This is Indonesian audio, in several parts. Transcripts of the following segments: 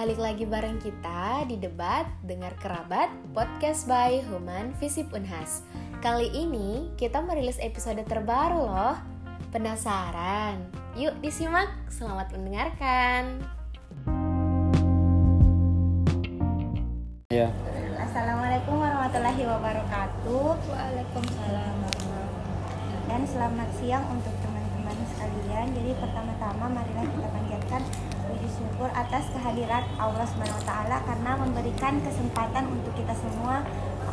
balik lagi bareng kita di debat Dengar Kerabat Podcast by Human Visip Unhas. Kali ini kita merilis episode terbaru loh. Penasaran? Yuk disimak. Selamat mendengarkan. Ya, Assalamualaikum warahmatullahi wabarakatuh Waalaikumsalam. dan selamat siang untuk teman-teman sekalian. Jadi pertama-tama marilah kita panjatkan puji syukur atas kehadiran Allah SWT karena memberikan kesempatan untuk kita semua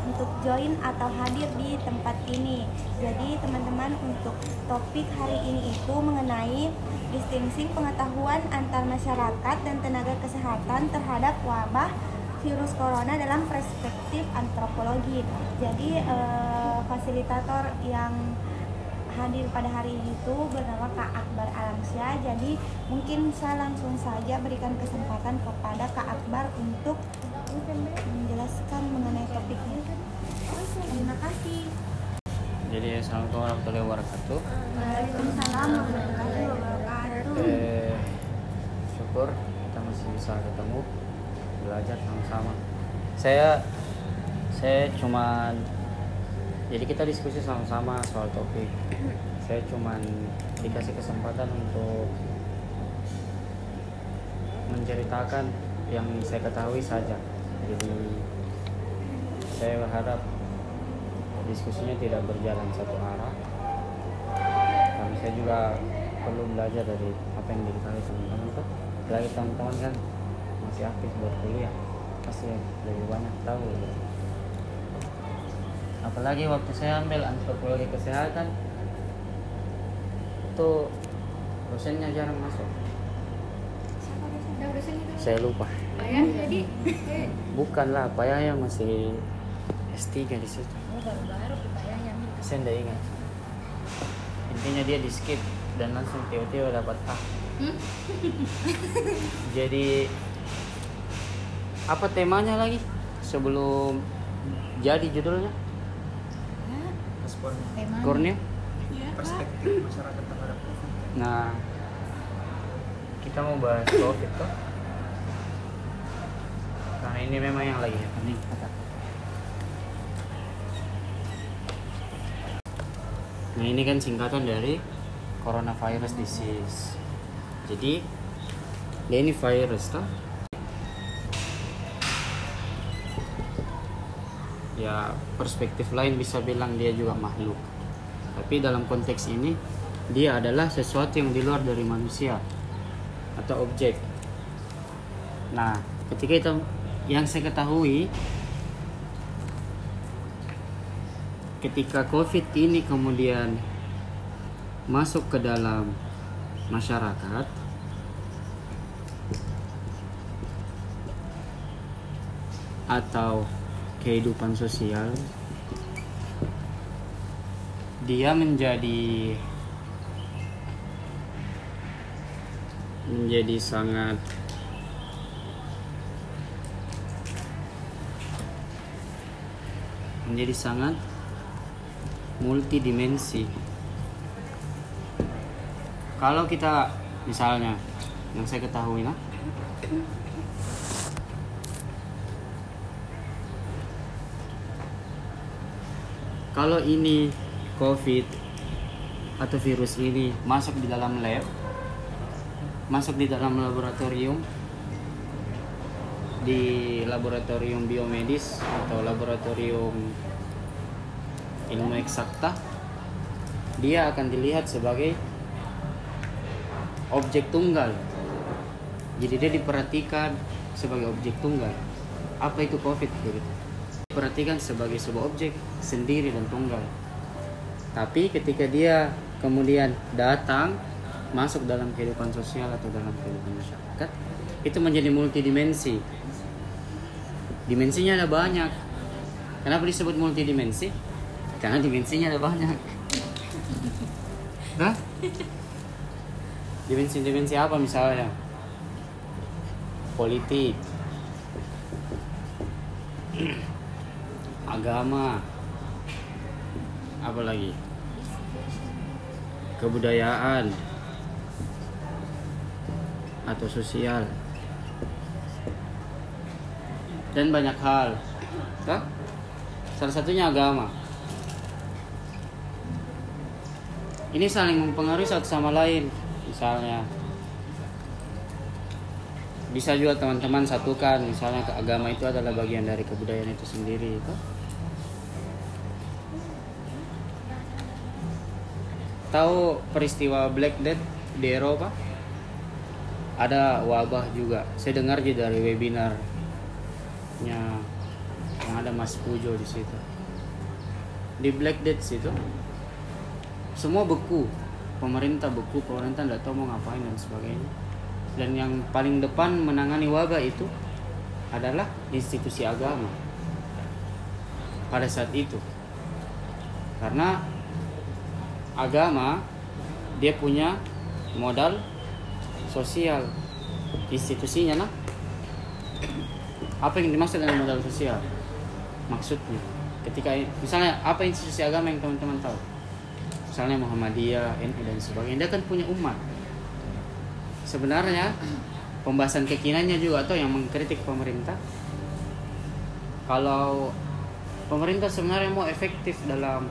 untuk join atau hadir di tempat ini. Jadi teman-teman untuk topik hari ini itu mengenai distingsi pengetahuan antar masyarakat dan tenaga kesehatan terhadap wabah virus corona dalam perspektif antropologi. Jadi eh, fasilitator yang hadir pada hari ini itu bernama Kak Akbar Alamsyah. Jadi mungkin saya langsung saja berikan kesempatan kepada Kak Akbar untuk menjelaskan mengenai topiknya. Terima kasih. jadi assalamualaikum warahmatullahi wabarakatuh. Waalaikumsalam warahmatullahi wabarakatuh. Eh, syukur kita masih bisa ketemu belajar sama-sama. Saya saya cuman jadi kita diskusi sama-sama soal topik. Saya cuman dikasih kesempatan untuk menceritakan yang saya ketahui saja. Jadi saya berharap diskusinya tidak berjalan satu arah. Kami saya juga perlu belajar dari apa yang diketahui teman-teman tuh. Lagi teman-teman kan masih aktif buat kuliah, pasti lebih banyak tahu. Gitu. Apalagi waktu saya ambil antropologi kesehatan, itu dosennya jarang masuk. Saya lupa. jadi Bukan lah, Payah masih S3 di situ. baru-baru kepayanya. Saya tidak ingat. Intinya dia di skip dan langsung tiba-tiba dapat A. Jadi apa temanya lagi sebelum jadi judulnya? Tema Kurnia? perspektif masyarakat terhadap COVID. Nah, kita mau bahas COVID tuh. Karena ini memang yang lagi happening. Nah, ini kan singkatan dari coronavirus disease. Jadi, dia ini virus toh. Ya, perspektif lain bisa bilang dia juga makhluk. Tapi dalam konteks ini, dia adalah sesuatu yang di luar dari manusia atau objek. Nah, ketika itu yang saya ketahui ketika COVID ini kemudian masuk ke dalam masyarakat atau kehidupan sosial. Dia menjadi menjadi sangat menjadi sangat multidimensi. Kalau kita misalnya yang saya ketahui lah kalau ini covid atau virus ini masuk di dalam lab masuk di dalam laboratorium di laboratorium biomedis atau laboratorium ilmu eksakta dia akan dilihat sebagai objek tunggal. Jadi dia diperhatikan sebagai objek tunggal. Apa itu covid gitu diperhatikan sebagai sebuah objek sendiri dan tunggal. Tapi ketika dia kemudian datang masuk dalam kehidupan sosial atau dalam kehidupan masyarakat itu menjadi multidimensi. Dimensinya ada banyak. Kenapa disebut multidimensi? Karena dimensinya ada banyak. Hah? dimensi-dimensi apa misalnya? Politik agama. Apa lagi? Kebudayaan. Atau sosial. Dan banyak hal. Toh? salah satunya agama. Ini saling mempengaruhi satu sama lain misalnya. Bisa juga teman-teman satukan misalnya agama itu adalah bagian dari kebudayaan itu sendiri toh? Tahu peristiwa Black Death di Eropa? Ada wabah juga. Saya dengar juga dari webinarnya yang ada Mas Pujo di situ. Di Black Death situ semua beku pemerintah beku pemerintah tidak tahu mau ngapain dan sebagainya. Dan yang paling depan menangani wabah itu adalah institusi agama pada saat itu. Karena agama dia punya modal sosial. Institusinya nah apa yang dimaksud dengan modal sosial? Maksudnya ketika misalnya apa institusi agama yang teman-teman tahu? Misalnya Muhammadiyah NU dan sebagainya dia kan punya umat. Sebenarnya pembahasan kekinannya juga atau yang mengkritik pemerintah. Kalau pemerintah sebenarnya mau efektif dalam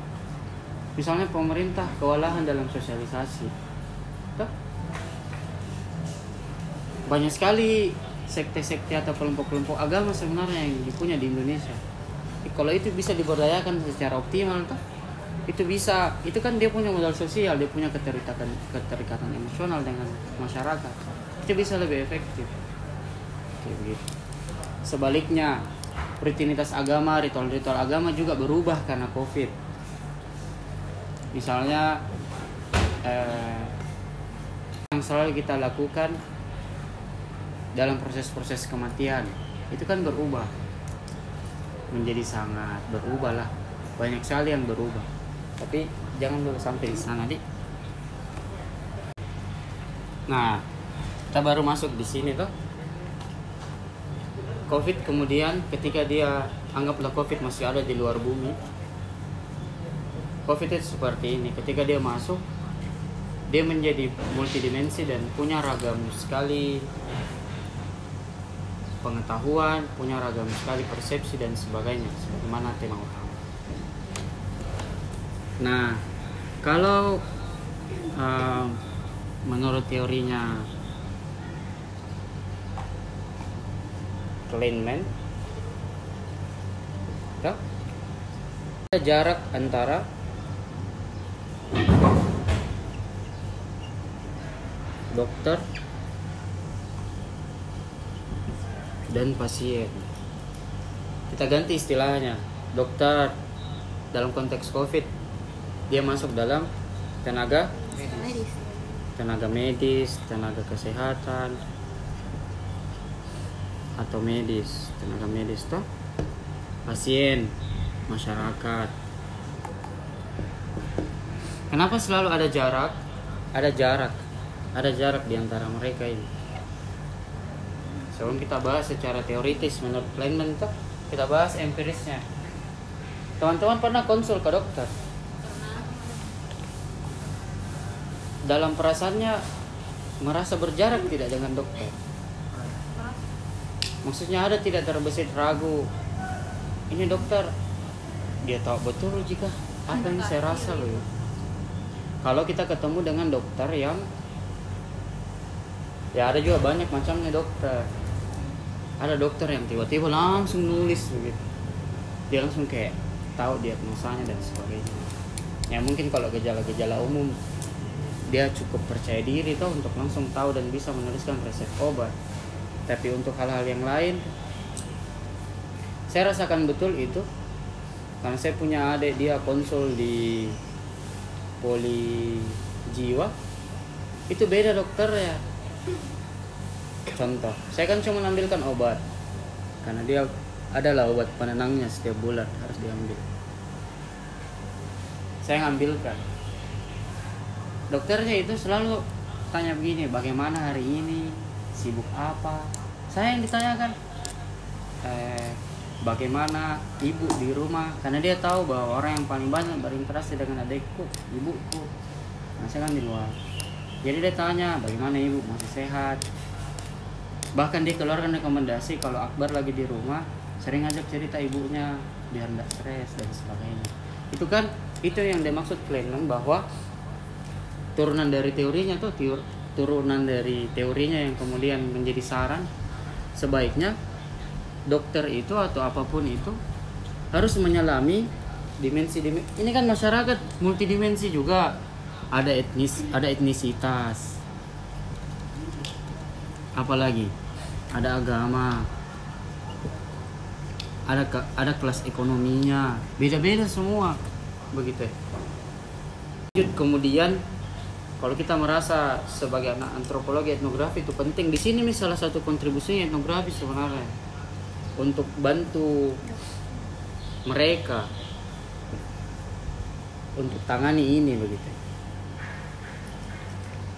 misalnya pemerintah kewalahan dalam sosialisasi. Tuh. banyak sekali sekte-sekte atau kelompok-kelompok agama sebenarnya yang dipunya di Indonesia. Kalau itu bisa diberdayakan secara optimal tuh itu bisa. Itu kan dia punya modal sosial dia punya keterikatan keterikatan emosional dengan masyarakat. Itu bisa lebih efektif. Kayak begitu. Sebaliknya rutinitas agama ritual-ritual agama juga berubah karena covid misalnya eh, yang selalu kita lakukan dalam proses-proses kematian itu kan berubah. Menjadi sangat berubah lah. Banyak sekali yang berubah. Tapi jangan dulu sampai di sana di nah kita baru masuk di sini tuh covid kemudian ketika dia anggaplah covid masih ada di luar bumi covid itu seperti ini ketika dia masuk dia menjadi multidimensi dan punya ragam sekali pengetahuan, punya ragam sekali persepsi dan sebagainya, sebagaimana tema utama. Nah, kalau uh, menurut teorinya Kleinman, ada jarak antara dokter dan pasien. Kita ganti istilahnya. Dokter dalam konteks COVID dia masuk dalam tenaga medis tenaga medis, tenaga kesehatan atau medis, tenaga medis toh pasien, masyarakat. Kenapa selalu ada jarak? Ada jarak. Ada jarak di antara mereka ini. Sebelum kita bahas secara teoritis menurut Kleinman toh, kita bahas empirisnya. Teman-teman pernah konsul ke dokter? Dalam perasaannya merasa berjarak tidak dengan dokter? Maksudnya ada tidak terbesit ragu. Ini dokter dia tahu betul jika apa yang saya rasa loh. Kalau kita ketemu dengan dokter yang ya ada juga banyak macamnya dokter. Ada dokter yang tiba-tiba langsung nulis begitu. Dia langsung kayak tahu diagnosanya dan sebagainya. Ya mungkin kalau gejala-gejala umum dia cukup percaya diri toh untuk langsung tahu dan bisa menuliskan resep obat. Tapi untuk hal-hal yang lain saya rasakan betul itu. Karena saya punya adik dia konsul di poli jiwa. Itu beda dokter ya contoh saya kan cuma ambilkan obat. Karena dia adalah obat penenangnya setiap bulan harus diambil. Saya ngambilkan. Dokternya itu selalu tanya begini bagaimana hari ini? Sibuk apa? Saya yang ditanyakan eh, bagaimana ibu di rumah? Karena dia tahu bahwa orang yang paling banyak berinteraksi dengan adikku ibuku. Nah saya kan di luar. Jadi dia tanya bagaimana ibu? Masih sehat bahkan dia keluarkan rekomendasi kalau Akbar lagi di rumah sering ngajak cerita ibunya biar nggak stres dan sebagainya. Itu kan itu yang dimaksud Klemen bahwa turunan dari teorinya tuh teor- turunan dari teorinya yang kemudian menjadi saran sebaiknya dokter itu atau apa pun itu harus menyelami dimensi dimensi ini kan masyarakat multidimensi juga. Ada etnis ada etnisitas. Apalagi ada agama ada ke- ada kelas ekonominya. Beda-beda semua. Begitu. Ya. Kemudian kalau kita merasa sebagai anak antropologi etnografi itu penting. Di sini misalnya satu kontribusinya etnografi sebenarnya. Untuk bantu mereka untuk tangani ini begitu.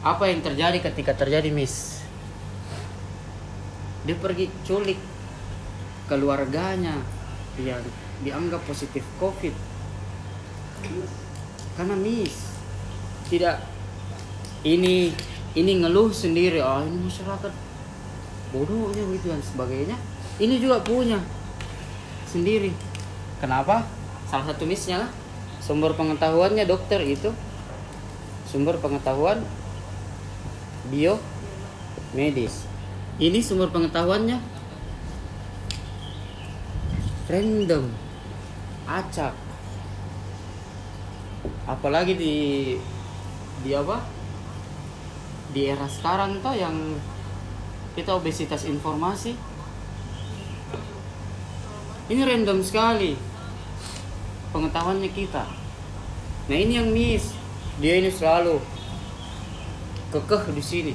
Apa yang terjadi ketika terjadi miss dia pergi culik keluarganya. Yang dianggap positif covid. Karena miss. Tidak ini ini ngeluh sendiri. Ah ini masyarakat bodohnya begitu dan sebagainya. Ini juga punya sendiri. Kenapa? Salah satu missnya lah. Sumber pengetahuannya dokter itu. Sumber pengetahuan bio medis ini sumber pengetahuannya? Random. Acak. Apalagi di di apa? Di era sekarang tuh yang kita obesitas informasi. Ini random sekali. Pengetahuannya kita. Nah ini yang miss. Dia ini selalu kekeh di sini.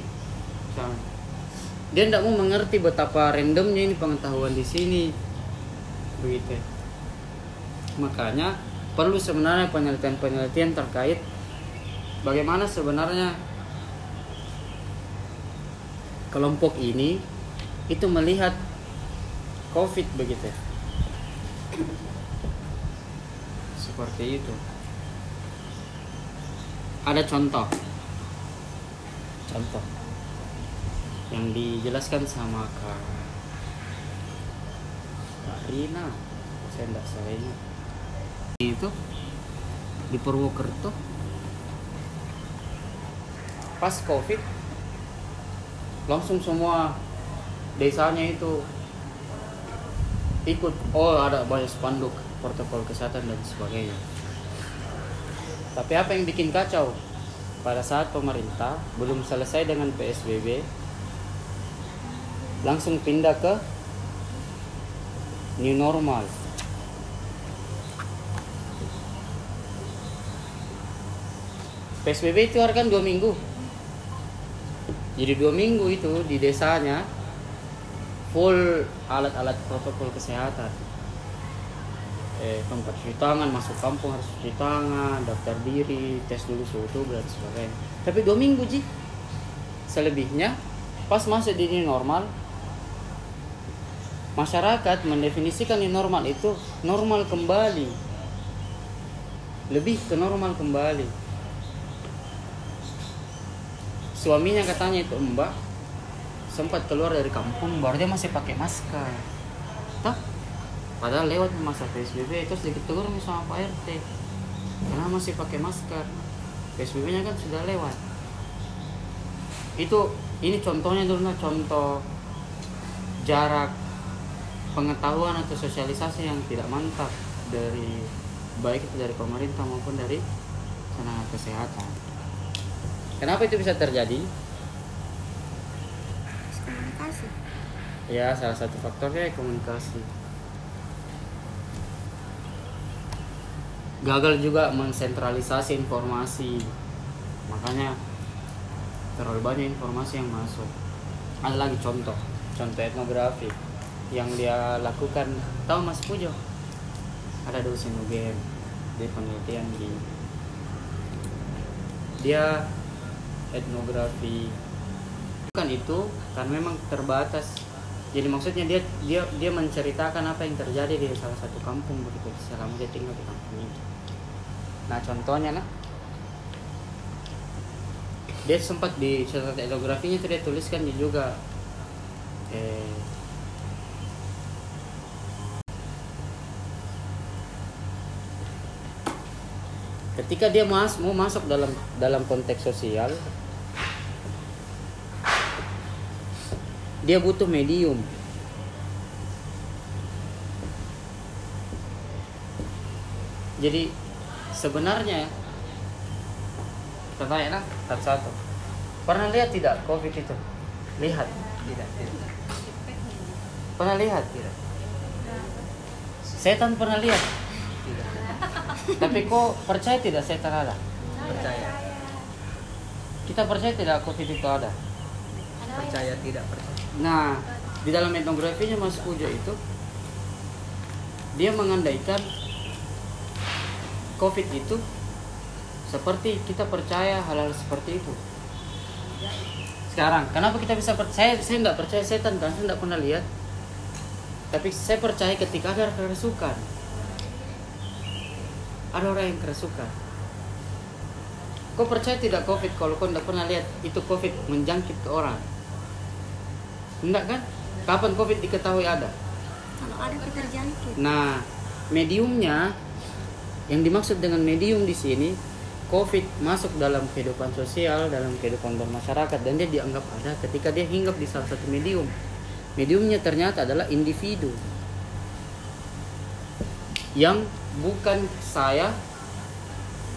Misalnya. Dia tidak mau mengerti betapa randomnya ini pengetahuan di sini. Begitu. Makanya perlu sebenarnya penelitian-penelitian terkait bagaimana sebenarnya kelompok ini itu melihat covid begitu. Seperti itu. Ada contoh. Contoh yang dijelaskan sama kak Rina. Saya tidak salah itu di Purwokerto. Pas covid langsung semua desanya itu ikut. Oh ada banyak spanduk protokol kesehatan dan sebagainya. Tapi apa yang bikin kacau? Pada saat pemerintah belum selesai dengan PSBB langsung pindah ke new normal. PSBB itu kan dua minggu. Jadi dua minggu itu di desanya full alat-alat protokol kesehatan. Eh, tempat cuci tangan masuk kampung harus cuci tangan daftar diri tes dulu suhu tubuh dan sebagainya. Tapi dua minggu ji. Selebihnya pas masuk di new normal masyarakat mendefinisikan new normal itu normal kembali. Lebih ke normal kembali. Suaminya katanya itu mbak sempat keluar dari kampung baru dia masih pakai masker. Toh? padahal lewat masa PSBB itu sedikit tegur sama Pak RT karena masih pakai masker. PSBB nya kan sudah lewat. Itu ini contohnya dulu contoh jarak pengetahuan atau sosialisasi yang tidak mantap dari baik itu dari pemerintah maupun dari tenaga kesehatan kenapa itu bisa terjadi komunikasi Ya, salah satu faktornya komunikasi. Gagal juga mensentralisasi informasi. Makanya terlalu banyak informasi yang masuk. Ada lagi contoh, contoh etnografi yang dia lakukan. Tahu Mas Pujo? Ada dosen UGM di penelitian di dia etnografi bukan itu kan memang terbatas jadi maksudnya dia dia dia menceritakan apa yang terjadi di salah satu kampung begitu selama dia tinggal di kampung itu nah contohnya nah dia sempat di catatan etnografinya itu dia tuliskan dia juga eh, ketika dia mas mau masuk dalam dalam konteks sosial dia butuh medium. Jadi sebenarnya kita tanya lah satu-satu pernah lihat tidak covid itu? Lihat. Tidak, tidak. pernah lihat? Tidak. Setan pernah lihat. Tapi kok percaya tidak setan ada Percaya. kita percaya tidak covid itu ada Percaya tidak percaya. Nah, di dalam etnografinya Mas Pujo itu dia mengandaikan COVID itu seperti kita percaya hal-hal seperti itu. Sekarang, kenapa kita bisa percaya? Saya nggak percaya setan kan, saya nggak pernah lihat. Tapi saya percaya ketika ada kerasukan. Ada orang yang kerasukan. Kau percaya tidak COVID kalau kau tidak pernah lihat itu COVID menjangkit ke orang? Enggak kan? Kapan COVID diketahui ada? Kalau ada kita jangkit. Nah, mediumnya yang dimaksud dengan medium di sini COVID masuk dalam kehidupan sosial, dalam kehidupan bermasyarakat dan dia dianggap ada ketika dia hinggap di salah satu medium. Mediumnya ternyata adalah individu yang bukan saya,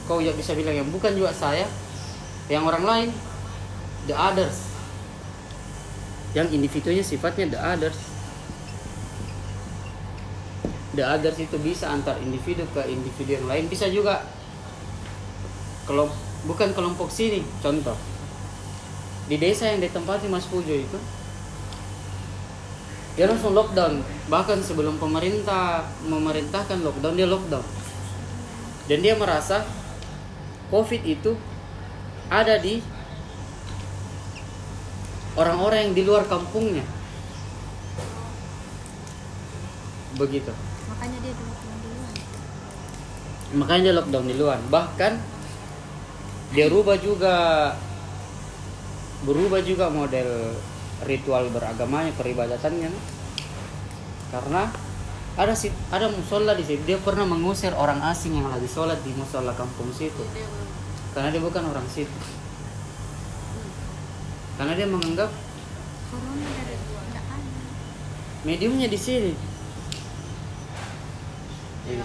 kau ya bisa bilang yang bukan juga saya, yang orang lain, the others. Yang individunya sifatnya the others. The others itu bisa antar individu ke individu yang lain. Bisa juga kalau bukan kelompok sini contoh. Di desa yang ditempati Mas Pujo itu dia langsung lockdown. Bahkan sebelum pemerintah memerintahkan lockdown dia lockdown. Dan dia merasa covid itu ada di orang-orang yang di luar kampungnya. Begitu. Makanya dia dulu pulang duluan. makanya dia lockdown di luar. Bahkan dia rubah juga berubah juga model ritual beragamanya peribadatannya. Karena ada si ada musola di situ. Dia pernah mengusir orang asing yang lagi sholat di musola kampung situ. Karena dia bukan orang situ. Karena dia menganggap mediumnya di sini. Jadi-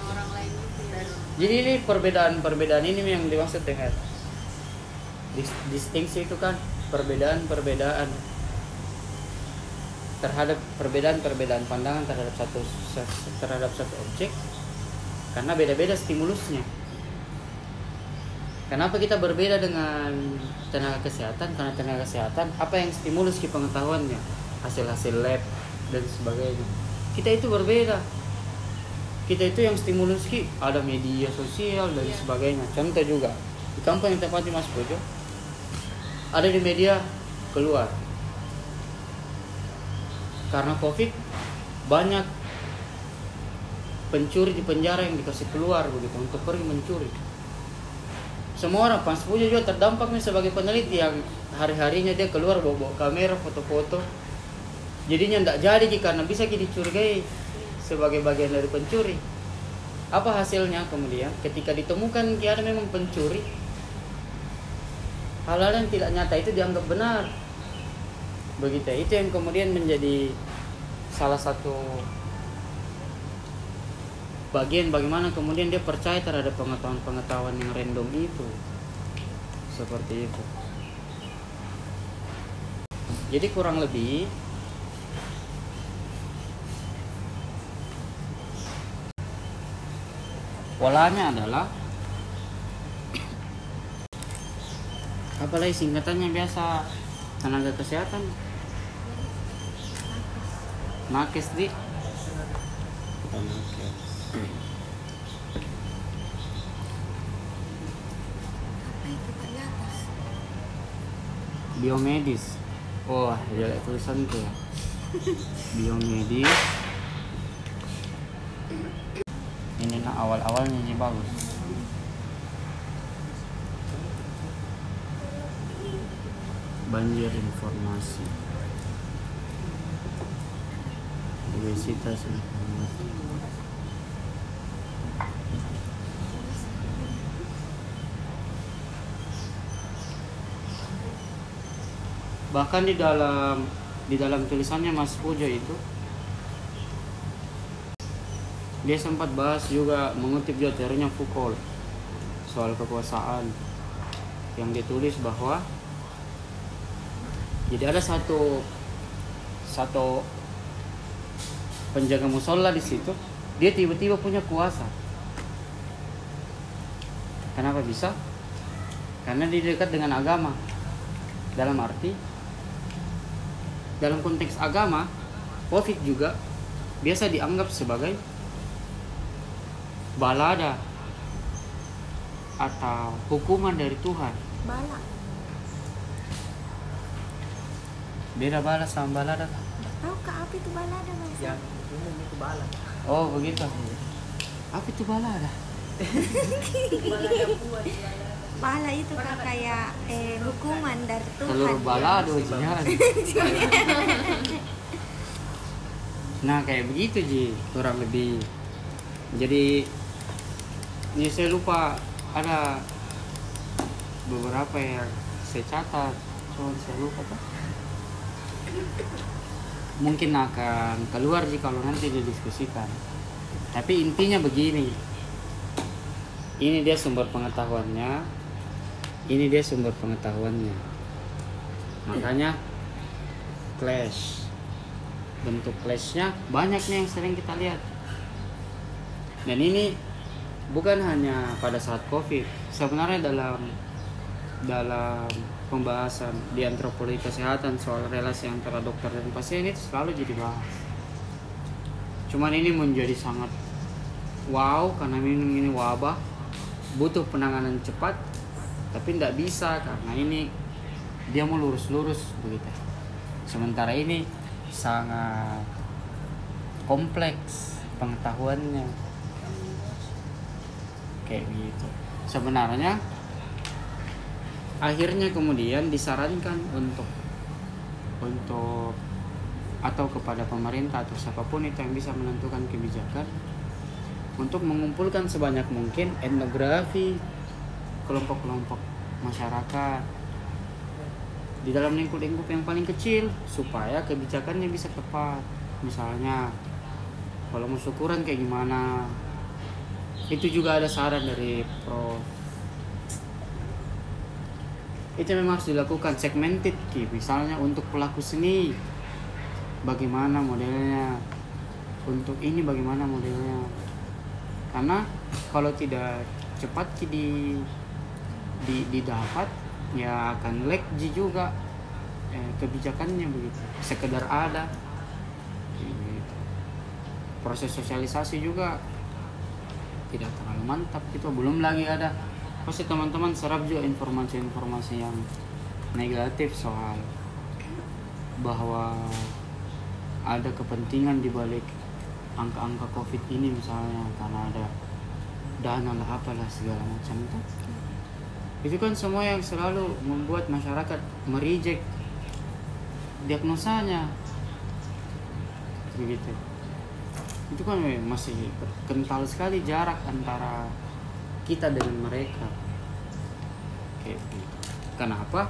Jadi ini perbedaan-perbedaan ini yang dimaksud dengan dis- distingsi itu kan perbedaan-perbedaan terhadap perbedaan-perbedaan pandangan terhadap satu terhadap satu objek karena beda-beda stimulusnya. Kenapa kita berbeda dengan tenaga kesehatan? Karena tenaga kesehatan apa yang stimulus ke pengetahuannya, hasil-hasil lab dan sebagainya. Kita itu berbeda kita itu yang stimulus ki ada media sosial dan sebagainya contoh juga di kampung yang tempatnya Mas Bojo ada di media keluar karena covid banyak pencuri di penjara yang dikasih keluar begitu untuk pergi mencuri semua orang Mas Bojo juga terdampak nih sebagai peneliti yang hari-harinya dia keluar bawa-bawa kamera foto-foto jadinya tidak jadi Ki, karena bisa ki dicurigai sebagai bagian dari pencuri. Apa hasilnya kemudian ketika ditemukan ada memang pencuri, hal-hal yang tidak nyata itu dianggap benar. Begitu, itu yang kemudian menjadi salah satu bagian bagaimana kemudian dia percaya terhadap pengetahuan-pengetahuan yang random itu. Seperti itu. Jadi kurang lebih polanya adalah apalagi singkatannya biasa tenaga kesehatan nakes di. Biomedis. Wah jelek tulisan tuh ya. Biomedis. Ini nah awal-awalnya sih bagus. Banjir informasi obesitas bahkan di dalam di dalam tulisannya Mas Puja itu dia sempat bahas juga mengutip juga teorinya Foucault soal kekuasaan yang ditulis bahwa jadi ada satu satu penjaga musola di situ dia tiba-tiba punya kuasa. Kenapa bisa? Karena dia dekat dengan agama. Dalam arti dalam konteks agama covid juga biasa dianggap sebagai balada atau hukuman dari Tuhan. Bala. Beda bala sama balada. Tahu kak apa itu balada mas? Yang umum itu bala oh begitu. Apa itu balada bala itu kan kayak eh, hukuman dari Tuhan. Telur balado jihad nah kayak begitu ji. Kurang lebih. Jadi ya saya lupa. Ada beberapa yang saya catat. Cuma saya lupa tuh mungkin akan keluar sih kalau nanti didiskusikan. Tapi intinya begini. Ini dia sumber pengetahuannya. Ini dia sumber pengetahuannya. Makanya clash. Bentuk clashnya banyak nih yang sering kita lihat. Dan ini bukan hanya pada saat covid. Sebenarnya dalam dalam pembahasan di antropologi kesehatan soal relasi antara dokter dan pasien itu selalu jadi bahas. Cuman ini menjadi sangat wow karena ini, ini wabah butuh penanganan cepat tapi tidak bisa karena ini dia mau lurus-lurus begitu. Sementara ini sangat kompleks pengetahuannya. Kayak gitu. Sebenarnya akhirnya kemudian disarankan untuk untuk atau kepada pemerintah atau siapa pun itu yang bisa menentukan kebijakan untuk mengumpulkan sebanyak mungkin etnografi kelompok-kelompok masyarakat di dalam lingkup-lingkup yang paling kecil supaya kebijakannya bisa tepat. Misalnya kalau mau syukuran kayak gimana? Itu juga ada saran dari Prof itu memang harus dilakukan segmented Ki. misalnya untuk pelaku seni bagaimana modelnya untuk ini bagaimana modelnya karena kalau tidak cepat Ki di, di didapat ya akan lag juga eh, kebijakannya begitu sekedar ada gitu. proses sosialisasi juga tidak terlalu mantap gitu belum lagi ada pasti teman-teman serap juga informasi-informasi yang negatif soal bahwa ada kepentingan di balik angka-angka covid ini misalnya karena ada dana lah apalah segala macam itu. Itu kan semua yang selalu membuat masyarakat merijek diagnosanya. Begitu. Itu kan masih kental sekali jarak antara kita dengan mereka. Kayak gitu. kenapa?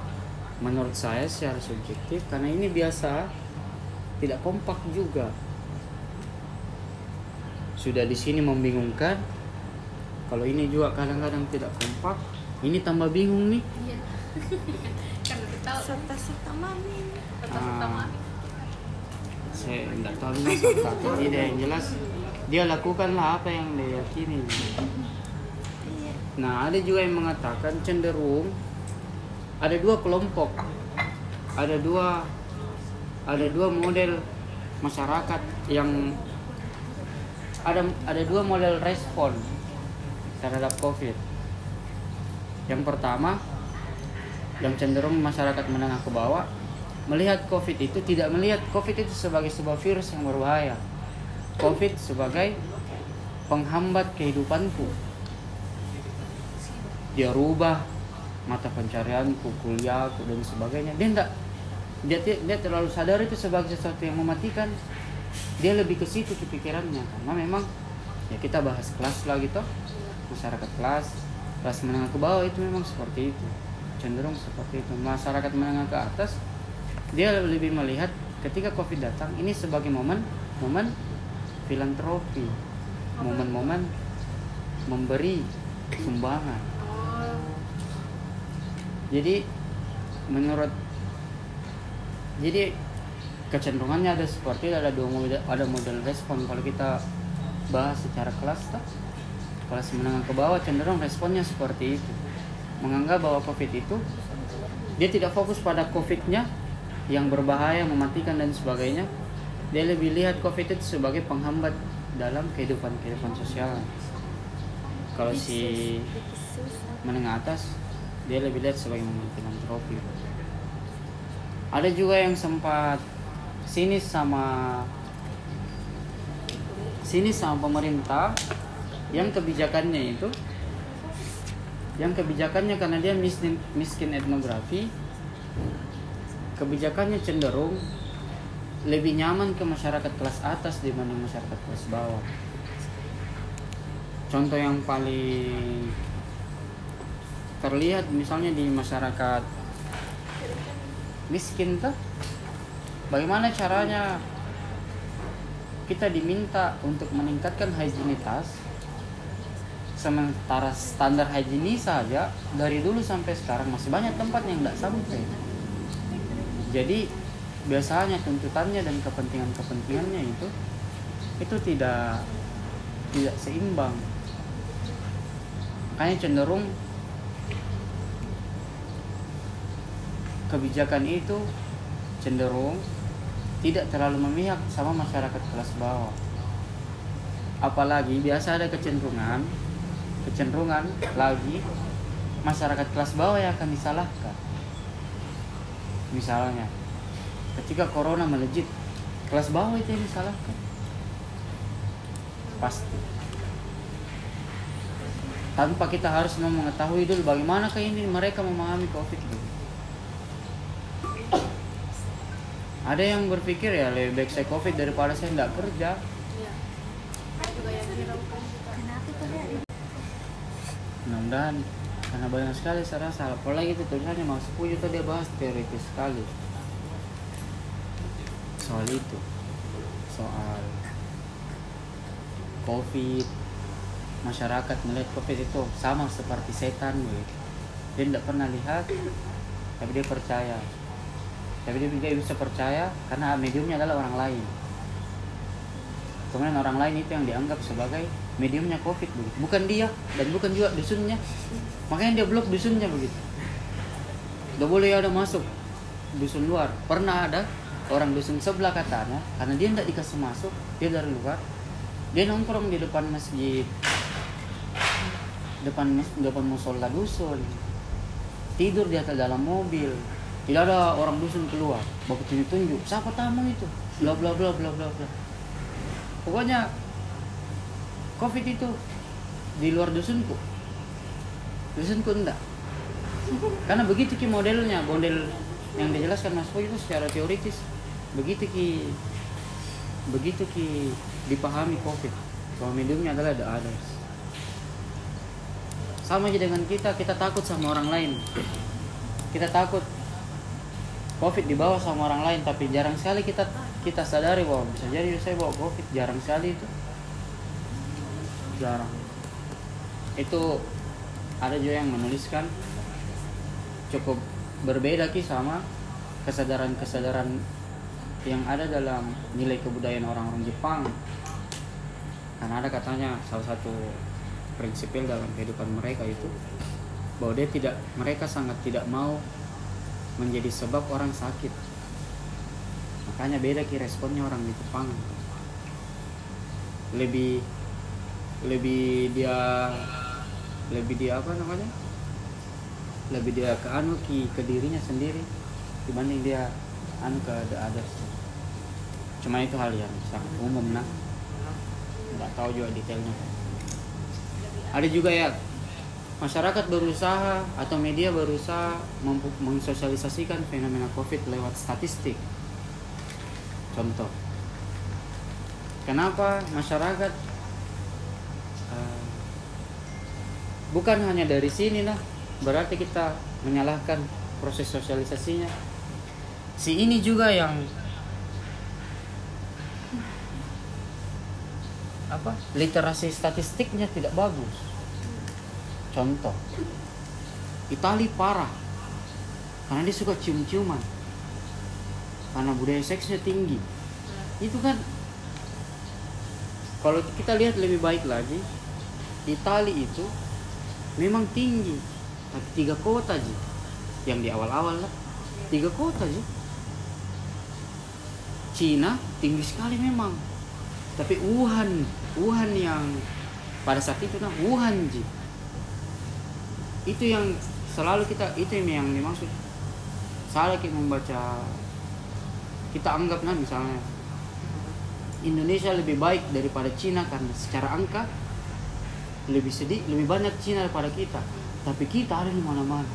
Menurut saya secara subjektif karena ini biasa tidak kompak juga. Sudah di sini membingungkan kalau ini juga kadang-kadang tidak kompak ini tambah bingung nih. Iya. Karena kita tahu. Serta-serta mami. Serta-serta Ah. saya tidak tahu ini tidak yang jelas. Dia lakukanlah apa yang dia yakini nah ada juga yang mengatakan cenderung ada dua kelompok. Ada dua ada dua model masyarakat yang ada ada dua model respon terhadap covid. Yang pertama yang cenderung masyarakat menengah ke bawah melihat covid itu tidak melihat covid itu sebagai sebuah virus yang berbahaya. Covid sebagai penghambat kehidupanku dia rubah mata pencarianku kuliahku dan sebagainya. Dia enggak dia, dia terlalu sadar itu sebagai sesuatu yang mematikan. Dia lebih ke situ ke pikirannya karena memang ya kita bahas kelas lah gitu masyarakat kelas kelas menengah ke bawah itu memang seperti itu cenderung seperti itu. Masyarakat menengah ke atas dia lebih melihat ketika covid datang ini sebagai momen momen filantropi momen-momen memberi sumbangan jadi menurut jadi kecenderungannya ada seperti ada dua model ada model respon. Kalau kita bahas secara kelas tak? Kelas menengah ke bawah cenderung responnya seperti itu. Menganggap bahwa covid itu dia tidak fokus pada covidnya yang berbahaya mematikan dan sebagainya. Dia lebih lihat covid itu sebagai penghambat dalam kehidupan kehidupan sosial. Kalau si menengah atas dia lebih lihat sebagai momen filantropi. Ada juga yang sempat sinis sama sinis sama pemerintah yang kebijakannya itu yang kebijakannya karena dia miskin, miskin etnografi kebijakannya cenderung lebih nyaman ke masyarakat kelas atas dibanding masyarakat kelas bawah. Contoh yang paling terlihat misalnya di masyarakat miskin tuh bagaimana caranya kita diminta untuk meningkatkan higienitas? Sementara standar higienis saja dari dulu sampai sekarang masih banyak tempat yang tidak sampai. Jadi biasanya tuntutannya dan kepentingan-kepentingannya itu itu tidak tidak seimbang. Makanya cenderung kebijakan itu cenderung tidak terlalu memihak sama masyarakat kelas bawah. Apalagi biasa ada kecenderungan, kecenderungan lagi masyarakat kelas bawah yang akan disalahkan. Misalnya, ketika corona melejit, kelas bawah itu yang disalahkan. Pasti. Tanpa kita harus mengetahui dulu bagaimana ini mereka memahami COVID gitu. Ada yang berpikir ya lebih baik saya covid daripada saya tidak kerja. Iya. Ya? mudah-mudahan karena banyak sekali saya rasa apalagi itu tulisannya Mas Puyo itu dia bahas teoritis sekali. Soal itu. Soal covid. Masyarakat melihat covid itu sama seperti setan begitu dia tidak pernah lihat tapi dia percaya tapi dia juga bisa percaya karena mediumnya adalah orang lain. Kemudian orang lain itu yang dianggap sebagai mediumnya covid begitu. Bukan dia dan bukan juga dusunnya. Makanya dia blok dusunnya begitu. Gak boleh ada masuk dusun luar. Pernah ada orang dusun sebelah katanya karena dia tidak dikasih masuk dia dari luar. Dia nongkrong di depan masjid. Depan depan musola dusun. Tidur di atas dalam mobil tidak ada orang dusun keluar baku tunjuk tunjuk siapa tamu itu? Bla bla bla bla bla bla. Pokoknya covid itu di luar dusunku. Dusunku enggak. Karena begitu ki modelnya model yang dijelaskan Mas Boy itu secara teoritis. Begitu ki begitu ki dipahami covid bahwa mediumnya adalah the others. Sama aja dengan kita kita takut sama orang lain. Kita takut covid dibawa sama orang lain tapi jarang sekali kita kita sadari bahwa bisa jadi saya bawa covid jarang sekali itu. Jarang. Itu ada juga yang menuliskan cukup berbeda ki sama kesadaran-kesadaran yang ada dalam nilai kebudayaan orang-orang Jepang. Karena ada katanya salah satu prinsipil dalam kehidupan mereka itu bahwa dia tidak mereka sangat tidak mau menjadi sebab orang sakit. Makanya beda ki responnya orang di Jepang. Lebih lebih dia lebih dia apa namanya? Lebih dia ke anu ki ke dirinya sendiri dibanding dia anu ke the others. Cuma itu hal yang sangat umum nah nggak tahu juga detailnya. Ada juga ya masyarakat berusaha atau media berusaha mensosialisasikan fenomena covid lewat statistik. Contoh. Kenapa masyarakat eh, bukan hanya dari sini nah berarti kita menyalahkan proses sosialisasinya. Si ini juga yang apa? Literasi statistiknya tidak bagus contoh. Itali parah. Karena dia suka cium-ciuman. Karena budaya seksnya tinggi. Itu kan kalau kita lihat lebih baik lagi Itali itu memang tinggi. Tapi tiga kota aja yang di awal-awal lah. Tiga kota aja Cina tinggi sekali memang. Tapi Wuhan Wuhan yang pada saat itu nah Wuhan ji itu yang selalu kita itu yang dimaksud. Salah kita membaca kita anggap nah misalnya Indonesia lebih baik daripada Cina karena secara angka lebih sedikit lebih banyak Cina daripada kita. Tapi kita ada di mana-mana.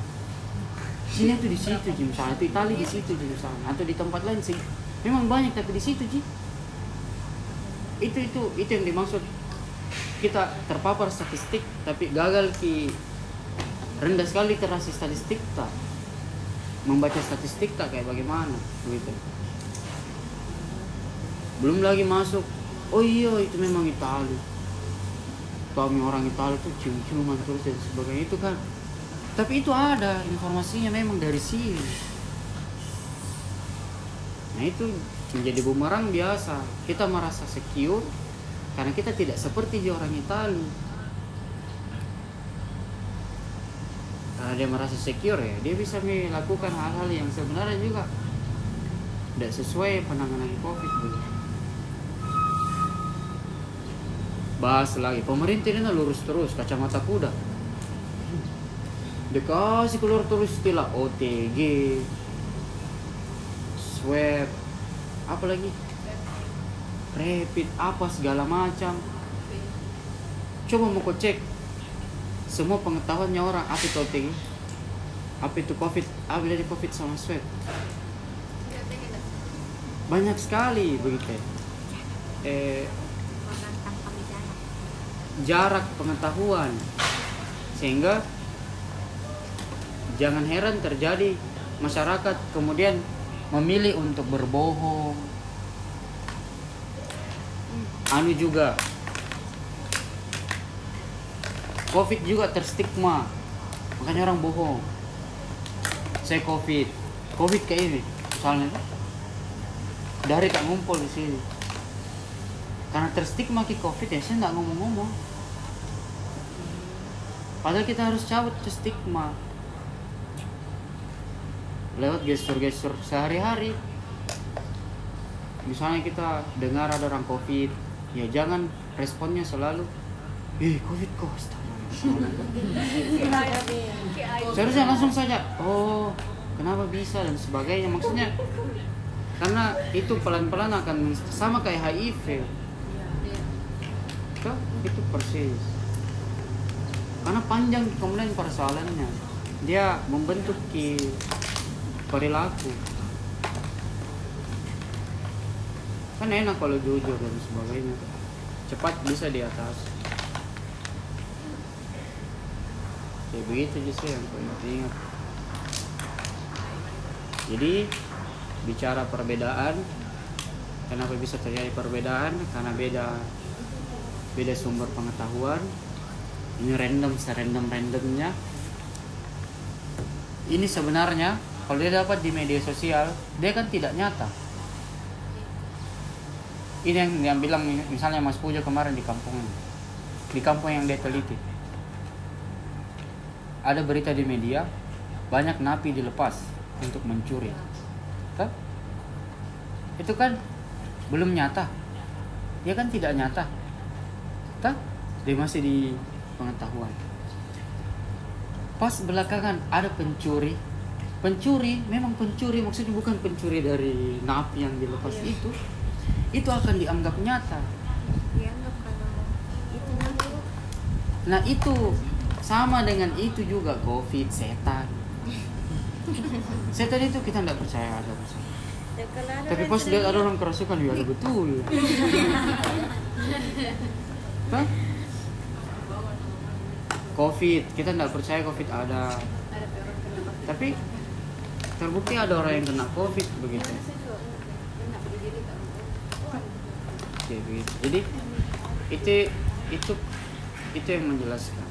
Cina itu di situ Ji misalnya itu Italia di situ Ji misalnya. Atau di tempat lain sih. Memang banyak tapi di situ Ji itu itu itu yang dimaksud. Kita terpapar statistik tapi gagal ki rendah sekali literasi statistik tak membaca statistik tak kayak bagaimana begitu. Belum lagi masuk. Oh iya itu memang Itali. Kami orang Itali tuh cium-ciuman terus dan sebagainya itu kan. Tapi itu ada informasinya memang dari sini. Nah itu menjadi bumerang biasa. Kita merasa secure karena kita tidak seperti di orang Itali karena dia merasa secure ya dia bisa melakukan hal-hal yang sebenarnya juga tidak sesuai penanganan covid begitu. Bahas lagi pemerintah ini lurus terus kacamata kuda. Dikasih keluar terus istilah OTG swab apa lagi? Rapid apa segala macam. Coba mau kau cek semua pengetahuannya orang apa itu OTG apa itu covid? Apa dari covid sama swab? Banyak sekali begitu eh jarak pengetahuan. Sehingga jangan heran terjadi masyarakat kemudian memilih untuk berbohong. Anu juga covid juga terstigma. Makanya orang bohong. Saya covid. Covid kayak ini misalnya. Dari tak ngumpul di sini. Karena terstigma ki covid ya saya nggak ngomong-ngomong. Padahal kita harus cabut ke stigma lewat gestur-gestur sehari-hari. Misalnya kita dengar ada orang covid ya jangan responnya selalu eh covid kok seharusnya langsung saja. Oh kenapa bisa dan sebagainya. Maksudnya karena itu pelan-pelan akan sama kayak HIV. Kah? itu persis. Karena panjang kemudian persoalannya. Dia membentuk ki perilaku. Kan enak kalau jujur dan sebagainya. Cepat bisa di atas ya begitu justru yang diingat jadi bicara perbedaan kenapa bisa terjadi perbedaan? Karena beda beda sumber pengetahuan. Ini random serandom randomnya. Ini sebenarnya kalau dia dapat di media sosial dia kan tidak nyata. Ini yang yang bilang misalnya Mas Pujo kemarin di kampung di kampung yang dia teliti ada berita di media banyak napi dilepas untuk mencuri. Kan itu kan belum nyata. Dia kan tidak nyata. Kan dia masih di pengetahuan. Pas belakangan ada pencuri. Pencuri memang pencuri maksudnya bukan pencuri dari napi yang dilepas itu. Itu akan dianggap nyata. Dianggap kalau itu nanti nah itu sama dengan itu juga covid setan. Setan itu kita tidak percaya ada percaya ya tapi pas lihat ada orang kerasukan ya betul. Hah? covid kita tidak percaya covid ada. Tapi terbukti ada orang yang kena covid begitu. Oke, begitu. jadi itu itu itu yang menjelaskan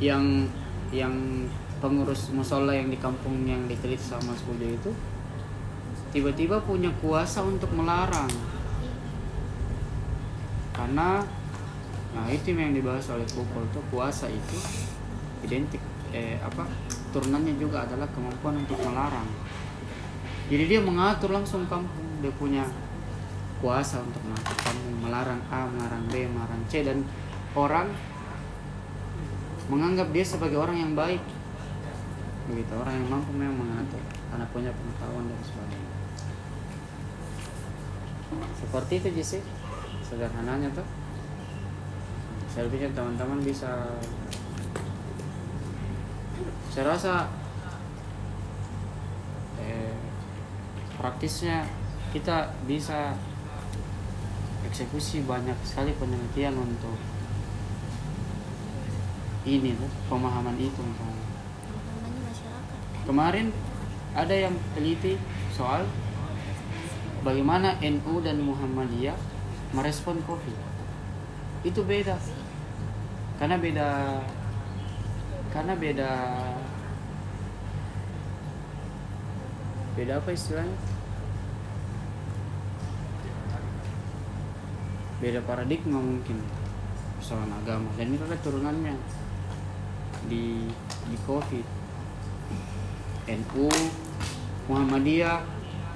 yang yang pengurus musola yang di kampung yang ditelit sama Sujo itu tiba-tiba punya kuasa untuk melarang. Karena nah itu yang dibahas oleh Pukul tuh kuasa itu identik eh apa turunannya juga adalah kemampuan untuk melarang. Jadi dia mengatur langsung kampung dia punya kuasa untuk mengatur kampung melarang A melarang B melarang C dan orang menganggap dia sebagai orang yang baik. Begitu orang yang mampu memang mengatur karena punya pengetahuan dan sebagainya. Seperti itu Jesse. Sederhananya tuh. Selebihnya teman-teman bisa. Saya rasa eh, praktisnya kita bisa eksekusi banyak sekali penelitian untuk ini tuh pemahaman itu misalnya. Masyarakat. kemarin ada yang teliti soal bagaimana NU dan Muhammadiyah merespon COVID. Itu beda. Karena beda karena beda beda apa istilahnya? Beda paradigma mungkin persoalan agama. Dan itu ada turunannya di di COVID. NU Muhammadiyah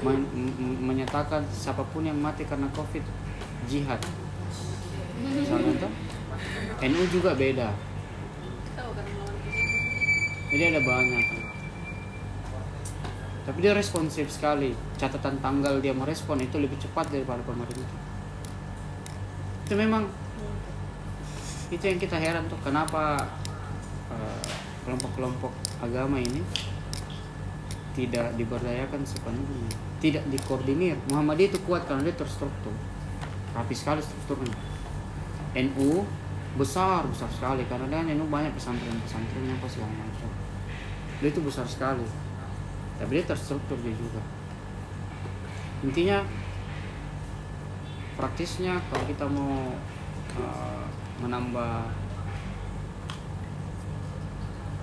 men- menyatakan siapa pun yang mati karena COVID jihad. Misalnya tuh NU juga beda. Jadi ada banyak. Tapi dia responsif sekali. Catatan tanggal dia merespon itu lebih cepat daripada pemerintah. Itu memang itu yang kita heran tuh kenapa kelompok-kelompok agama ini tidak diberdayakan sepenuhnya tidak dikoordinir. Muhammadiyah itu kuat karena dia terstruktur rapi sekali strukturnya. NU besar besar sekali karena kan NU banyak pesantren pesantren apa segala macam. Dia itu besar sekali tapi dia terstruktur dia juga. Intinya praktisnya kalau kita mau uh, menambah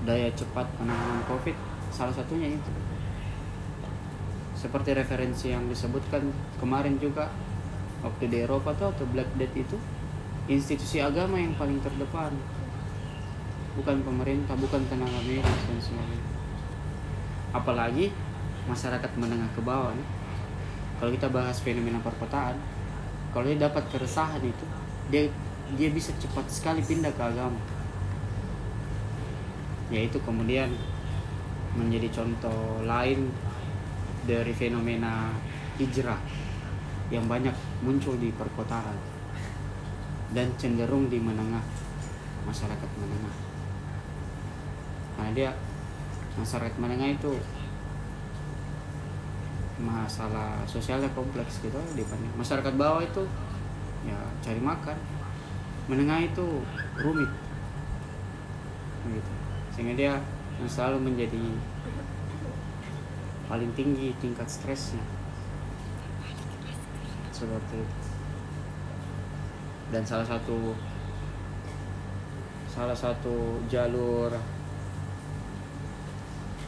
daya cepat penanganan covid salah satunya itu. Seperti referensi yang disebutkan kemarin juga waktu di Eropa tuh atau Black Death itu institusi agama yang paling terdepan. Bukan pemerintah bukan tenaga medis dan sebagainya. Apalagi masyarakat menengah ke bawah nih. kalau kita bahas fenomena perkotaan kalau dia dapat keresahan itu dia dia bisa cepat sekali pindah ke agama yaitu kemudian menjadi contoh lain dari fenomena hijrah yang banyak muncul di perkotaan dan cenderung di menengah masyarakat menengah. Karena dia masyarakat menengah itu masalah sosialnya kompleks gitu dibanding masyarakat bawah itu ya cari makan. Menengah itu rumit. Gitu sehingga dia selalu menjadi paling tinggi tingkat stresnya. Seperti itu. Dan salah satu salah satu jalur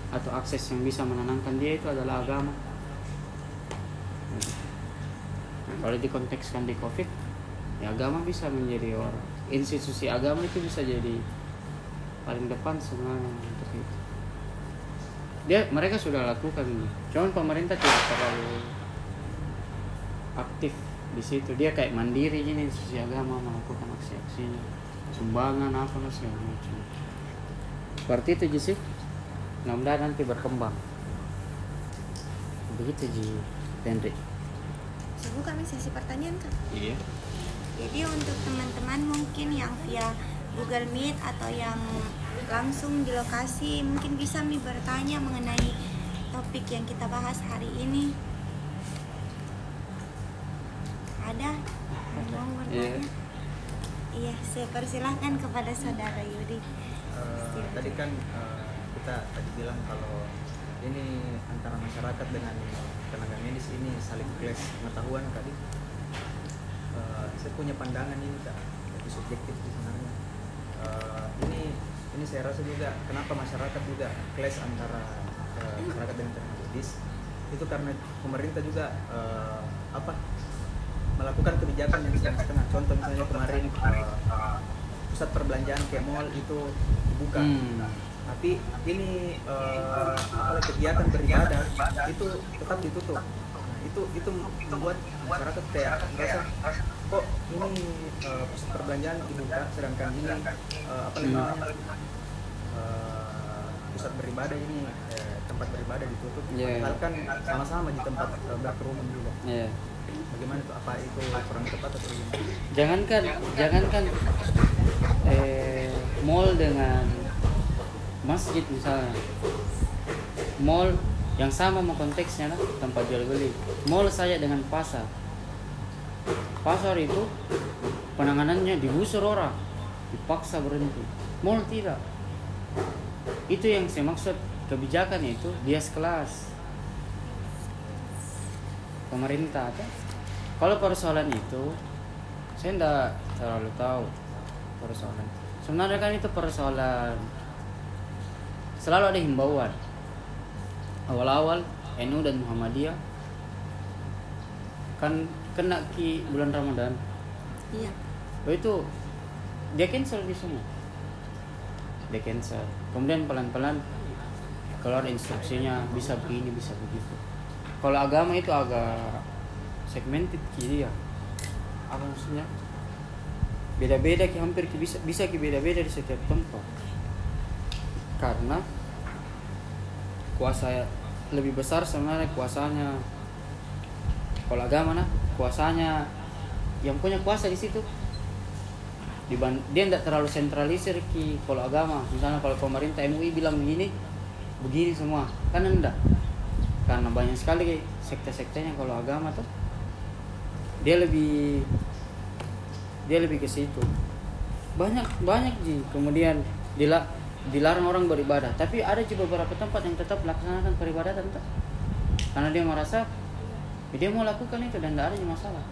atau akses yang bisa menenangkan dia itu adalah agama. Kalau dikontekskan di covid ya agama bisa menjadi orang. Institusi agama itu bisa jadi paling depan sebenarnya untuk itu. Dia mereka sudah lakukan. Cuman pemerintah tidak terlalu aktif di situ. Dia kayak mandiri ini institusi agama melakukan aksi-aksi sumbangan apa lah segala macam. Seperti itu Ji sih. Mudah-mudahan nanti berkembang. Begitu Ji Henry Sebu kami sesi pertanyaan kan. iya. Jadi untuk teman-teman mungkin yang via Google Meet atau yang langsung di lokasi mungkin bisa mi bertanya mengenai topik yang kita bahas hari ini. Ada? Mau bertanya? Iya. Iya, saya persilahkan kepada saudara Yudi. Eh, tadi kan eh, kita tadi bilang kalau ini antara masyarakat dengan tenaga medis ini saling kelas pengetahuan tadi Eh, saya punya pandangan ini kak lebih subjektif sebenarnya Eh, ini ini saya rasa juga kenapa masyarakat juga kelas antara eh, masyarakat dengan tenaga medis? Itu karena pemerintah juga eh, apa melakukan kebijakan yang setengah-setengah contoh misalnya kemarin eh, pusat perbelanjaan kayak mall itu dibuka. Hmm. tapi ini apa kegiatan beribadah itu tetap ditutup. Nah, itu itu membuat masyarakat kayak merasa kok ini eh, pusat perbelanjaan dibuka sedangkan ini eh, apa namanya eh, pusat beribadah ini eh, tempat beribadah ditutup Yeah. padahal kan sama-sama di tempat eh, berkerumun juga Iya. bagaimana tuh apa itu kurang tepat atau gimana Jangankan jangankan eh, mall dengan masjid misalnya. Mall yang sama mau konteksnya lah tempat jual beli. Mall saja dengan pasar. Pasar itu penanganannya digusur orang, dipaksa berhenti. Mall tidak. Itu yang saya maksud kebijakan itu bias kelas pemerintah kan? Kalau persoalan itu saya tidak terlalu tahu persoalan. Sebenarnya kan itu persoalan selalu ada himbauan. Awal-awal NU dan Muhammadiyah kan kena ki bulan Ramadan. Iya. Oh itu dia cancel di semua. Dia cancel. Kemudian pelan-pelan keluar instruksinya bisa begini bisa begitu. Kalau agama itu agak segmented ki dia. Apa maksudnya? Beda-beda ki hampir ki bisa bisa ki beda-beda di setiap tempat. Karena kuasa lebih besar sebenarnya kuasanya kalau agama nah kuasanya. Yang punya kuasa di situ. Dia tidak terlalu sentralisir ki kalau agama. Misalnya kalau pemerintah MUI bilang begini begini semua. Kan enggak karena banyak sekali sekte-sektenya kalau agama tuh. Dia lebih dia lebih ke situ. Banyak banyak ji. Kemudian dila, dilarang orang beribadah. Tapi ada juga beberapa tempat yang tetap melaksanakan peribadatan tuh karena dia merasa dia mau lakukan itu dan tidak ada masalah.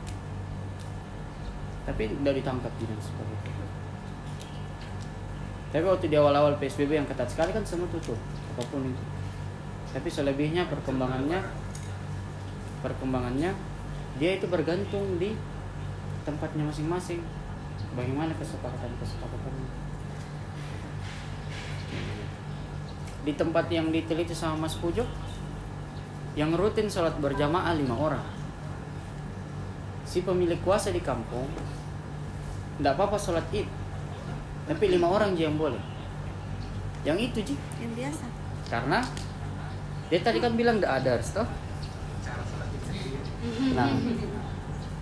Tapi tidak ditangkap seperti itu tapi waktu di awal-awal PSBB yang ketat sekali kan semua tutup apa pun itu. Tapi selebihnya perkembangannya perkembangannya dia itu bergantung di tempatnya masing-masing. Bagaimana kesepakatan kesepakatannya di tempat yang diteliti sama Mas Pujo yang rutin sholat berjamaah lima orang. Si pemilik kuasa di kampung tidak apa-apa sholat id tapi lima orang aja yang boleh. Yang itu ji. Yang biasa. karena dia tadi kan bilang the others toh. Nah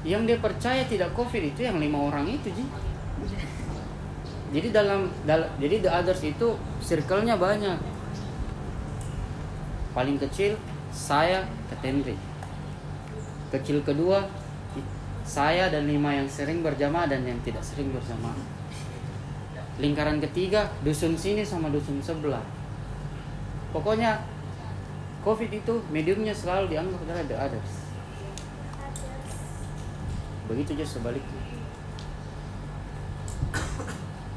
yang dia percaya tidak covid itu yang lima orang itu ji. Jadi dalam, dal- jadi the others itu circle-nya banyak. Paling kecil saya ke Tenri. Kecil kedua saya dan lima yang sering berjamaah dan yang tidak sering berjamaah. Lingkaran ketiga dusun sini sama dusun sebelah. Pokoknya covid itu mediumnya selalu dianggap adalah the others. Begitu juga sebaliknya.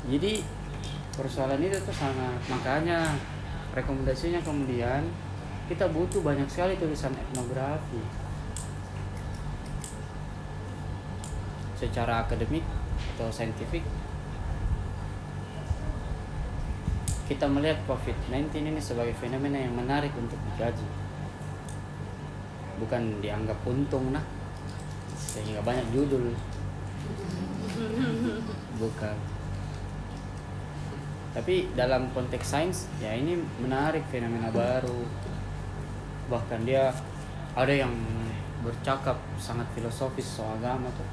Jadi persoalan itu tuh sangat makanya rekomendasinya kemudian kita butuh banyak sekali tulisan etnografi. Secara akademik atau saintifik kita melihat COVID-19 ini sebagai fenomena yang menarik untuk dikaji. Bukan dianggap untung nah sehingga banyak judul. Bukan. Tapi dalam konteks sains ya ini menarik fenomena baru bahkan dia ada yang bercakap sangat filosofis soal agama tuh.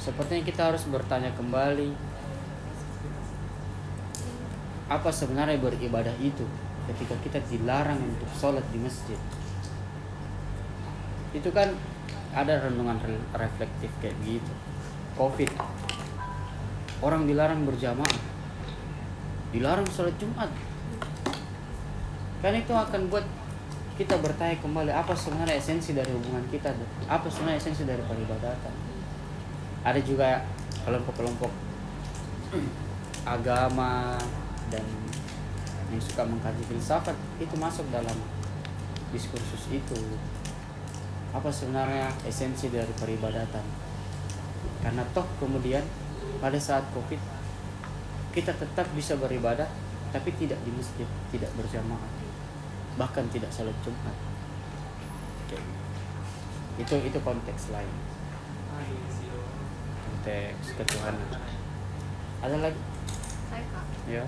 Sepertinya kita harus bertanya kembali apa sebenarnya beribadah itu ketika kita dilarang untuk sholat di masjid? Itu kan ada renungan re- reflektif kayak gitu. Covid. Orang dilarang berjamaah. Di dilarang sholat Jumat kan itu akan buat kita bertanya kembali apa sebenarnya esensi dari hubungan kita apa sebenarnya esensi dari peribadatan? Ada juga kelompok-kelompok agama dan yang suka mengkaji filsafat itu masuk dalam diskursus itu. Apa sebenarnya esensi dari peribadatan? Karena toh kemudian pada saat covid kita tetap bisa beribadah tapi tidak di masjid tidak berjamaah bahkan tidak salat jumat. Oke. itu itu konteks lain. Konteks ketuhanan. Ada lagi? Saya kak. Ya.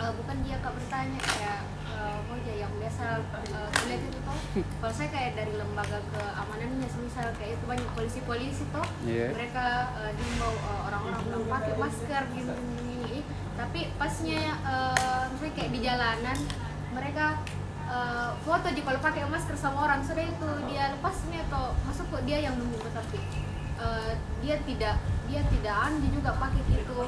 Eh, bukan dia kak bertanya kayak uh, yang biasa uh, itu toh? Kalau saya kayak dari lembaga keamanannya misal kayak itu banyak polisi-polisi toh? Iya. mereka uh, diimbau uh, orang-orang bilang pakai masker gini gini, gini, gini. tapi pasnya uh, misalnya kayak di jalanan mereka uh, foto di kalau pakai masker sama orang. Sudah itu dia lepasnya atau masuk kok dia yang nunggu tapi uh, dia tidak dia tidak andi juga pakai itu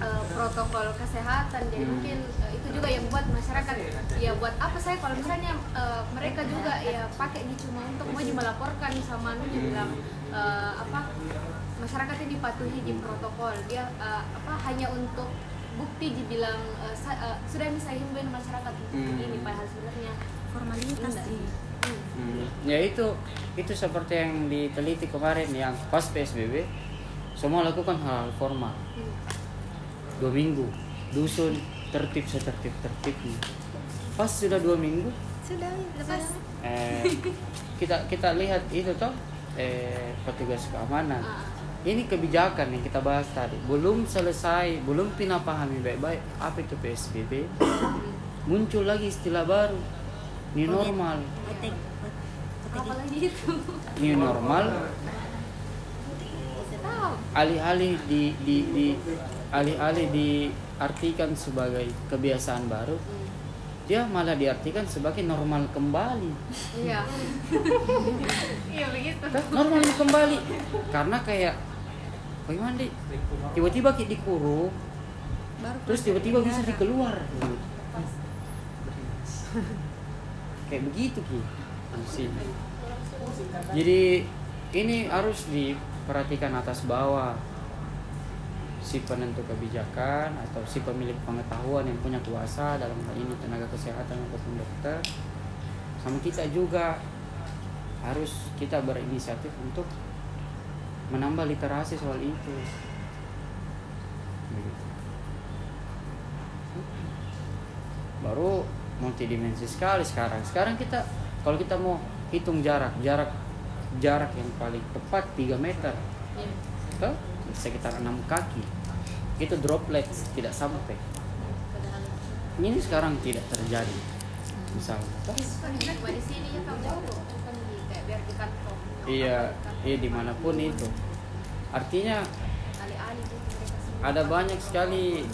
uh, protokol kesehatan. Jadi Hmm. mungkin uh, itu juga yang buat masyarakat ya buat apa saya kalau misalnya uh, mereka juga ya pakai ini cuma untuk mau melaporkan sama dia bilang uh, apa masyarakat ini patuhi di protokol. Dia uh, apa hanya untuk bukti dibilang uh, sa- uh, sudah bisa himbauin masyarakat untuk Hmm. ini padahal sebenarnya. Formalitas sih. Hmm, Hmm, ya itu itu seperti yang diteliti kemarin yang pas PSBB semua lakukan hal formal. Hmm. dua minggu. Dusun tertib setertib tertibnya. Pas sudah dua minggu sudah lepas. Eh, kita kita lihat itu toh eh, petugas keamanan. Ah, ini kebijakan yang kita bahas tadi. Belum selesai belum pina pahami baik-baik apa itu PSBB muncul lagi istilah baru. New normal. New normal. Alih-alih di, di, di alih-alih diartikan sebagai kebiasaan baru dia malah diartikan sebagai normal kembali. Iya. Iya begitu. Normal kembali. Karena kayak bagaimana di tiba-tiba kita dikurung baru terus tiba-tiba bisa dikeluar. Kayak begitu ki. Ansi. jadi ini harus diperhatikan atas bawah. Si penentu kebijakan atau si pemilik pengetahuan yang punya kuasa dalam hal ini tenaga kesehatan ataupun dokter. Sama kita juga harus kita berinisiatif untuk menambah literasi soal itu. Baru multidimensi sekali sekarang. Sekarang kita kalau kita mau hitung jarak jarak jarak yang paling tepat 3 meter. Iya. ke sekitar 6 kaki. Itu droplets tidak sampai. Ini sekarang tidak terjadi. Misalnya iya iya di mana pun itu artinya ada banyak sekali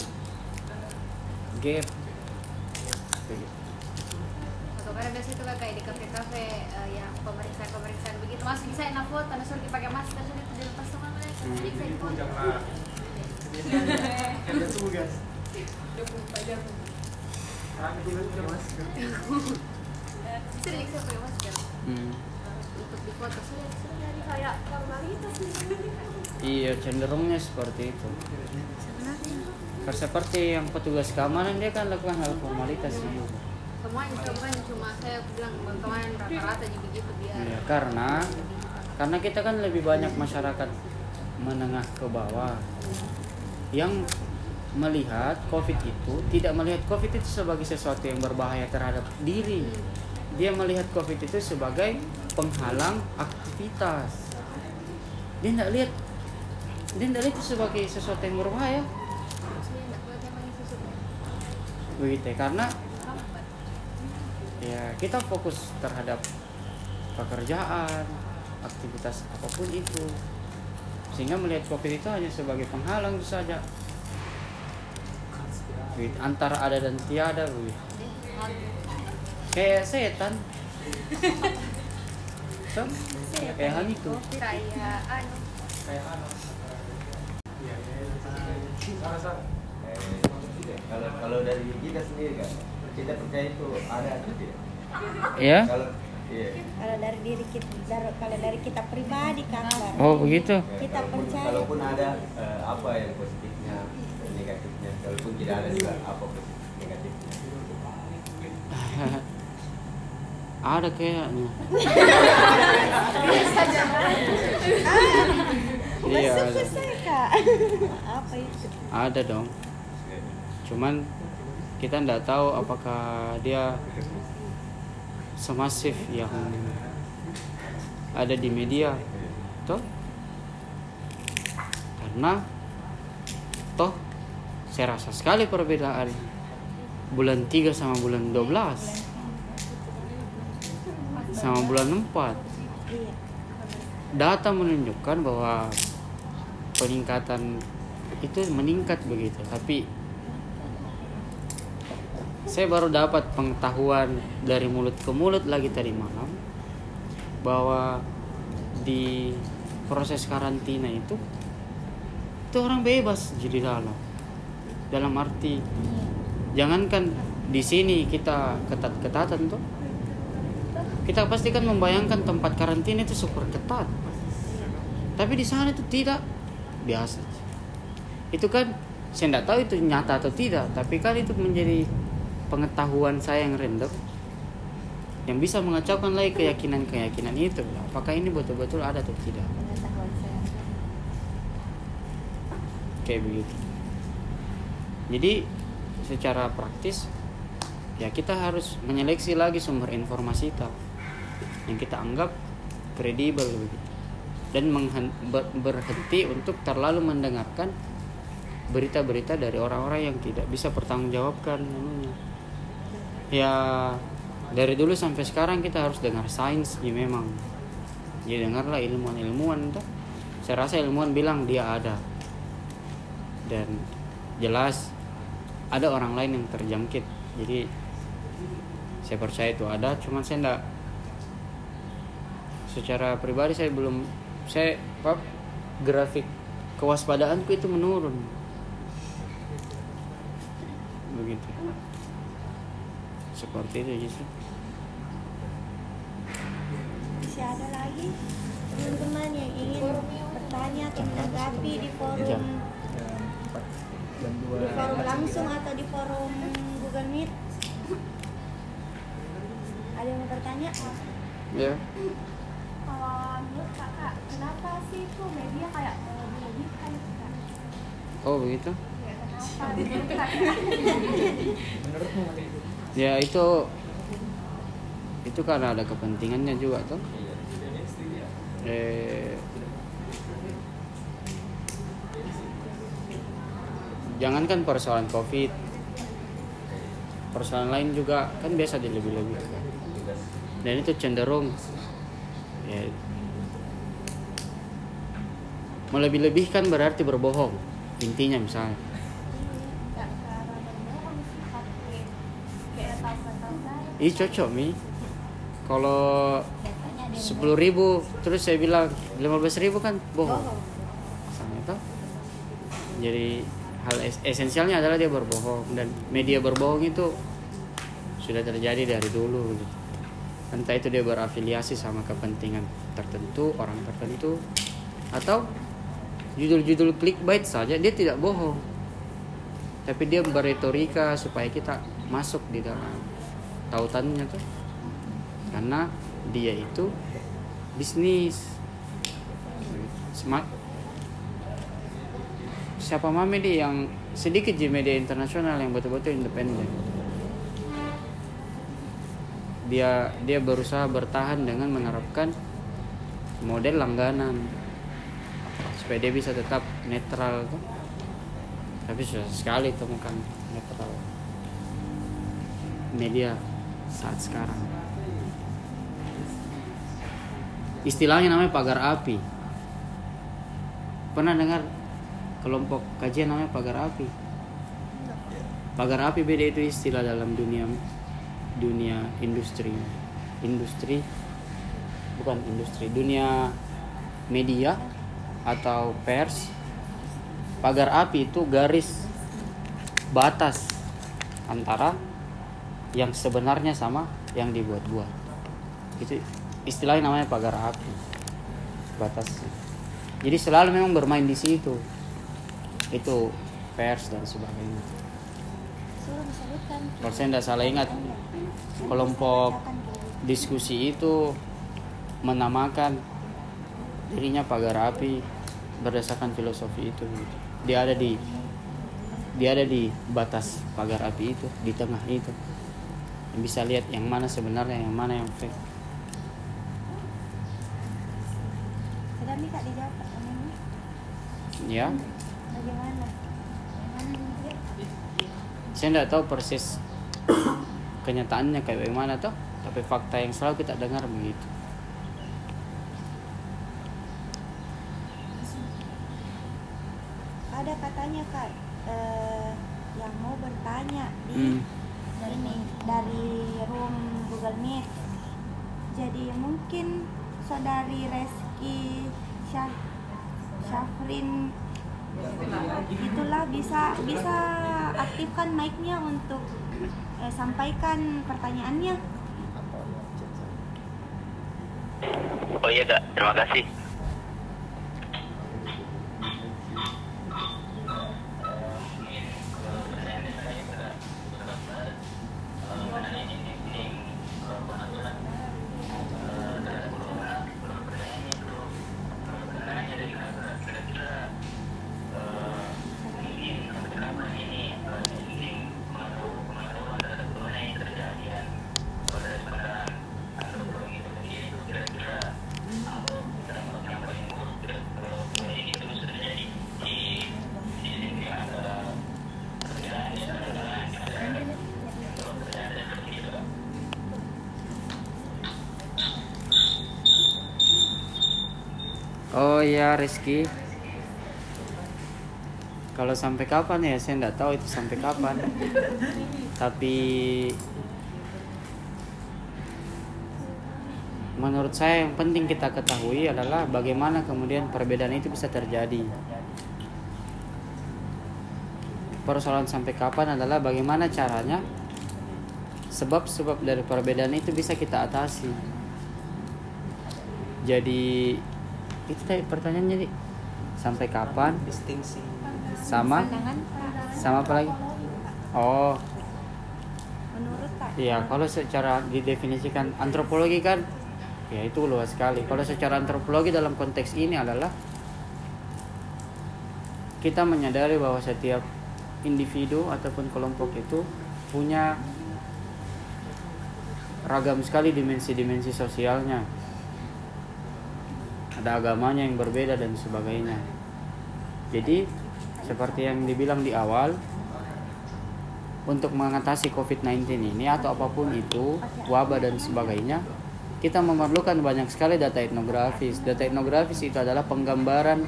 gap Begitu. atau kadang biasa itu kayak di kafe-kafe eh, yang pemeriksaan-pemeriksaan begitu masih bisa enak foto nah suruh dipakai masker sudah itu dilepas sama mereka Hmm. jadi bisa Kerja tugas. bisa diperiksa pakai masker Hmm. untuk di jadi kayak formalitas iya cenderungnya seperti itu. Sebenarnya. Karena seperti yang petugas keamanan dia kan lakukan hal formalitas juga semuanya semuanya cuma saya bilang kemarin rata-rata jadi begitu biar Iya, karena karena kita kan lebih banyak masyarakat menengah ke bawah. Yang melihat COVID itu tidak melihat COVID itu sebagai sesuatu yang berbahaya terhadap diri. Dia melihat COVID itu sebagai penghalang aktivitas. Dia tidak lihat dia tidak lihat itu sebagai sesuatu yang berbahaya. Begitu karena ya kita fokus terhadap pekerjaan aktivitas apa pun itu sehingga melihat covid itu hanya sebagai penghalang saja Begitu, antara ada dan tiada begitu. kayak setan Tuh, kayak hal itu kayak anu Kayak anu. Iya, iya, iya. kalau kalau dari kita sendiri kan kita percaya itu ada atau tidak ya kalau iya Kalau dari diri kita, dari- kalau dari kita pribadi kabar. oh begitu Kita Kalaupun- percaya. kalaupun ada eh, apa yang positifnya negatifnya kalaupun tidak ada juga apa positif negatifnya ada kayaknya iya Masuk ada. selesai kak. Apa itu? ada dong cuman kita nggak tahu apakah dia semasif yang ada di media toh karena toh saya rasa sekali perbedaan bulan 3 sama bulan 12 sama bulan 4 Iya. data menunjukkan bahwa peningkatan itu meningkat begitu tapi saya baru dapat pengetahuan dari mulut ke mulut lagi tadi malam bahwa di proses karantina itu itu orang bebas jadi dalam dalam arti jangankan di sini kita ketat-ketatan tuh kita pasti kan membayangkan tempat karantina itu super ketat. Tapi di sana itu tidak. Biasa. Itu kan saya tidak tahu itu nyata atau tidak tapi kan itu menjadi pengetahuan saya yang random. Yang bisa mengacaukan lagi keyakinan-keyakinan itu. Apakah ini betul-betul ada atau tidak? Kayak begitu. Jadi secara praktis ya kita harus menyeleksi lagi sumber informasi kita yang kita anggap kredibel begitu. Dan berhenti untuk terlalu mendengarkan berita-berita dari orang-orang yang tidak bisa pertanggungjawabkan anunya. ya dari dulu sampai sekarang kita harus dengar sains ya memang. Ya dengarlah ilmuwan-ilmuwan saya rasa ilmuwan bilang dia ada. Dan jelas ada orang lain yang terjangkit. Jadi saya percaya itu ada cuman saya enggak secara pribadi saya belum saya apa grafik kewaspadaanku itu menurun begitu seperti itu justru Masih ada lagi teman-teman yang ingin bertanya atau menanggapi di forum Ya. jam di forum langsung atau di forum Google Meet? Ada yang mau bertanya? ya Menurut kakak, kenapa sih itu media kayak eh, oh begitu Ya kenapa? Dilebihkan? menurutmu Malik? ya itu itu karena ada kepentingannya juga tuh eh, jangankan persoalan covid persoalan lain juga kan biasa dilebih-lebihkan dan itu cenderung ya, melebih-lebihkan berarti berbohong intinya misalnya kan. Ih cocok mi. Kalau sepuluh ribu terus saya bilang lima belas ribu kan bohong. bohong. Sama itu. Jadi hal es- esensialnya adalah dia berbohong dan media berbohong itu sudah terjadi dari dulu. Gitu. Entah itu dia berafiliasi sama kepentingan tertentu orang tertentu atau judul-judul clickbait saja dia tidak bohong. Tapi dia berretorika supaya kita masuk di dalam tautannya tuh. Karena dia itu bisnis. Smart. Siapa mami di yang sedikit di media internasional yang betul-betul independen dia dia berusaha bertahan dengan menerapkan model langganan. Supaya dia bisa tetap netral tuh. Tapi susah sekali temukan netral. Media saat sekarang. Istilahnya namanya pagar api. Pernah dengar kelompok kajian namanya pagar api? Pagar api beda itu istilah dalam dunia dunia industri. Industri bukan industri dunia media atau pers pagar api itu garis batas antara yang sebenarnya sama yang dibuat-buat. Itu istilahnya namanya pagar api batasnya. Jadi selalu memang bermain di situ. Itu pers dan sebagainya. Kalau saya tidak salah ingat kelompok diskusi itu menamakan dirinya pagar api berdasarkan filosofi itu. Dia ada di dia ada di batas pagar api itu di tengah itu. Bisa lihat yang mana sebenarnya yang mana yang fake. Ya Bagaimana? Bagaimana nih? Saya tidak tahu persis kenyataannya kayak bagaimana tuh tapi fakta yang selalu kita dengar begitu Ada katanya kak eh, yang mau bertanya di Hmm. ini dari room Google Meet. Jadi mungkin saudari Reski Syah Syafrin itulah bisa bisa aktifkan mic-nya untuk eh, sampaikan pertanyaannya. Oh iya kak, terima kasih. Iya Rizky. Kalau sampai kapan ya? Saya tidak tahu itu sampai kapan. Tapi Menurut saya yang penting kita ketahui adalah bagaimana kemudian perbedaan itu bisa terjadi. Persoalan sampai kapan adalah bagaimana caranya Sebab-sebab dari perbedaan itu bisa kita atasi. Jadi itu tadi pertanyaannya nih sampai kapan? Distingsi sama? Sama apa lagi? Oh. Iya kalau secara didefinisikan antropologi kan ya itu luas sekali. Kalau secara antropologi dalam konteks ini adalah kita menyadari bahwa setiap individu ataupun kelompok itu punya ragam sekali dimensi-dimensi sosialnya ada agamanya yang berbeda dan sebagainya. Jadi seperti yang dibilang di awal untuk mengatasi COVID-19 ini atau apa pun itu wabah dan sebagainya kita memerlukan banyak sekali data etnografis. Data etnografis itu adalah penggambaran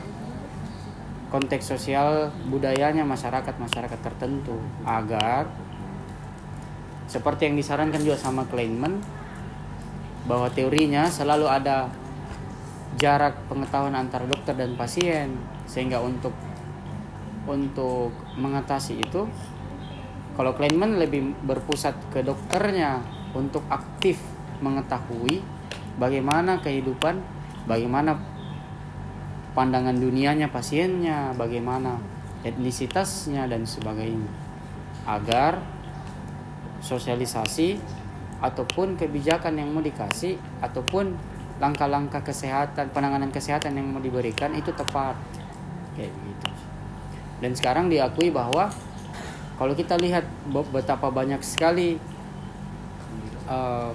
konteks sosial budayanya masyarakat-masyarakat tertentu agar seperti yang disarankan juga sama Kleinman bahwa teorinya selalu ada jarak pengetahuan antara dokter dan pasien sehingga untuk untuk mengatasi itu kalau Kleinman lebih berpusat ke dokternya untuk aktif mengetahui bagaimana kehidupan bagaimana pandangan dunianya pasiennya bagaimana etnisitasnya dan sebagainya. Agar sosialisasi ataupun kebijakan yang mau dikasih ataupun langkah-langkah kesehatan penanganan kesehatan yang mau diberikan itu tepat. Kayak gitu. Dan sekarang diakui bahwa kalau kita lihat be- betapa banyak sekali eh,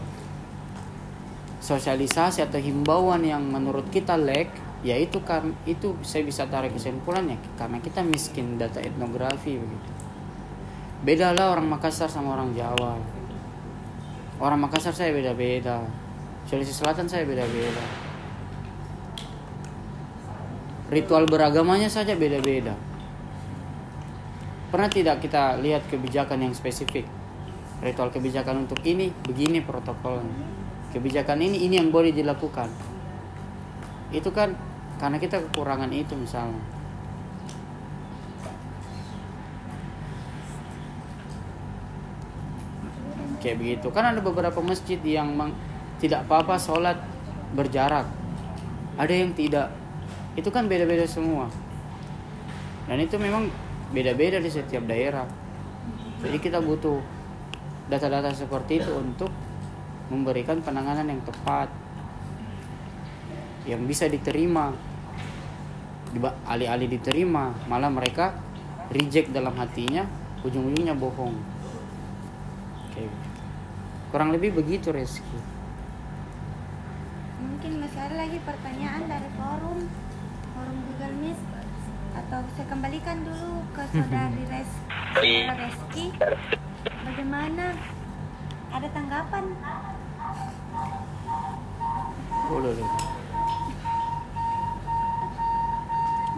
sosialisasi atau himbauan yang menurut kita lag yaitu kan itu saya bisa tarik kesimpulannya karena kita miskin data etnografi begitu. Beda lah orang Makassar sama orang Jawa. Orang Makassar saya beda-beda Sulawesi Selatan saya beda-beda. Ritual beragamanya saja beda-beda. Pernah tidak kita lihat kebijakan yang spesifik? Ritual kebijakan untuk ini begini protokolnya. Kebijakan ini ini yang boleh dilakukan. Itu kan karena kita kekurangan itu misalnya. Kayak begitu. Kan ada beberapa masjid yang tidak apa-apa sholat berjarak. Ada yang tidak. Itu kan beda-beda semua. Dan itu memang beda-beda di setiap daerah. Jadi kita butuh data-data seperti itu untuk memberikan penanganan yang tepat yang bisa diterima. Alih-alih diterima malah mereka reject dalam hatinya ujung-ujungnya bohong. Kurang lebih begitu Reski Mungkin masih ada lagi pertanyaan dari forum forum Google Meet atau saya kembalikan dulu ke saudari Res saudara Reski. Bagaimana? Ada tanggapan? boleh deh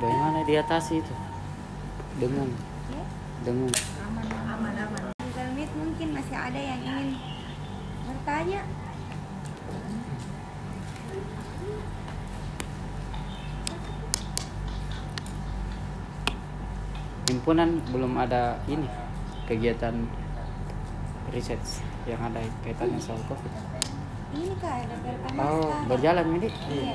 bagaimana diatasi itu dengan Ya, dengan Google Meet mungkin masih ada yang ingin bertanya. Himpunan belum ada ini kegiatan riset yang ada kaitannya soal covid Ini kak ada berkemas oh berjalan ini Iya.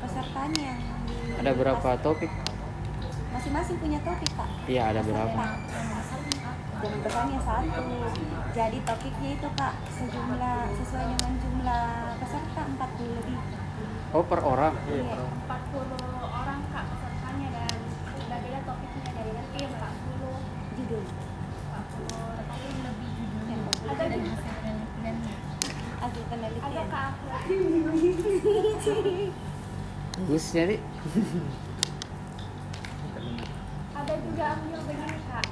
Pesertanya yang di- ada berapa topik Masing-masing punya topik kak. iya ada berapa Jangan bertanya satu. Jadi topiknya itu kak sejumlah sesuai dengan jumlah peserta 40 lebih. oh per orang Iya. 40 bagus jadi. Ada juga ambil begini kak.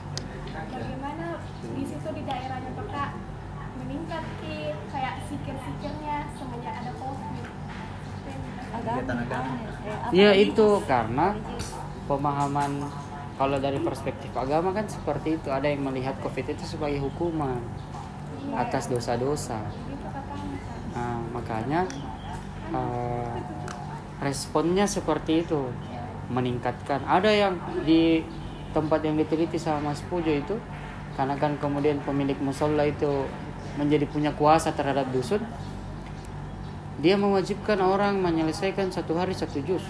Bagaimana di situ di daerahnya tuh kak meningkat ki- kayak sikir-sikirnya semenjak ada covid. Agama. Ya itu karena pemahaman kalau dari perspektif agama kan seperti itu. Ada yang melihat covid itu sebagai hukuman atas dosa-dosa itu katanya kak Nah, makanya eh, responnya seperti itu meningkatkan. Ada yang di tempat yang diteliti sama Mas Pujo itu karena kan kemudian pemilik musola itu menjadi punya kuasa terhadap dusun dia mewajibkan orang menyelesaikan satu hari satu juz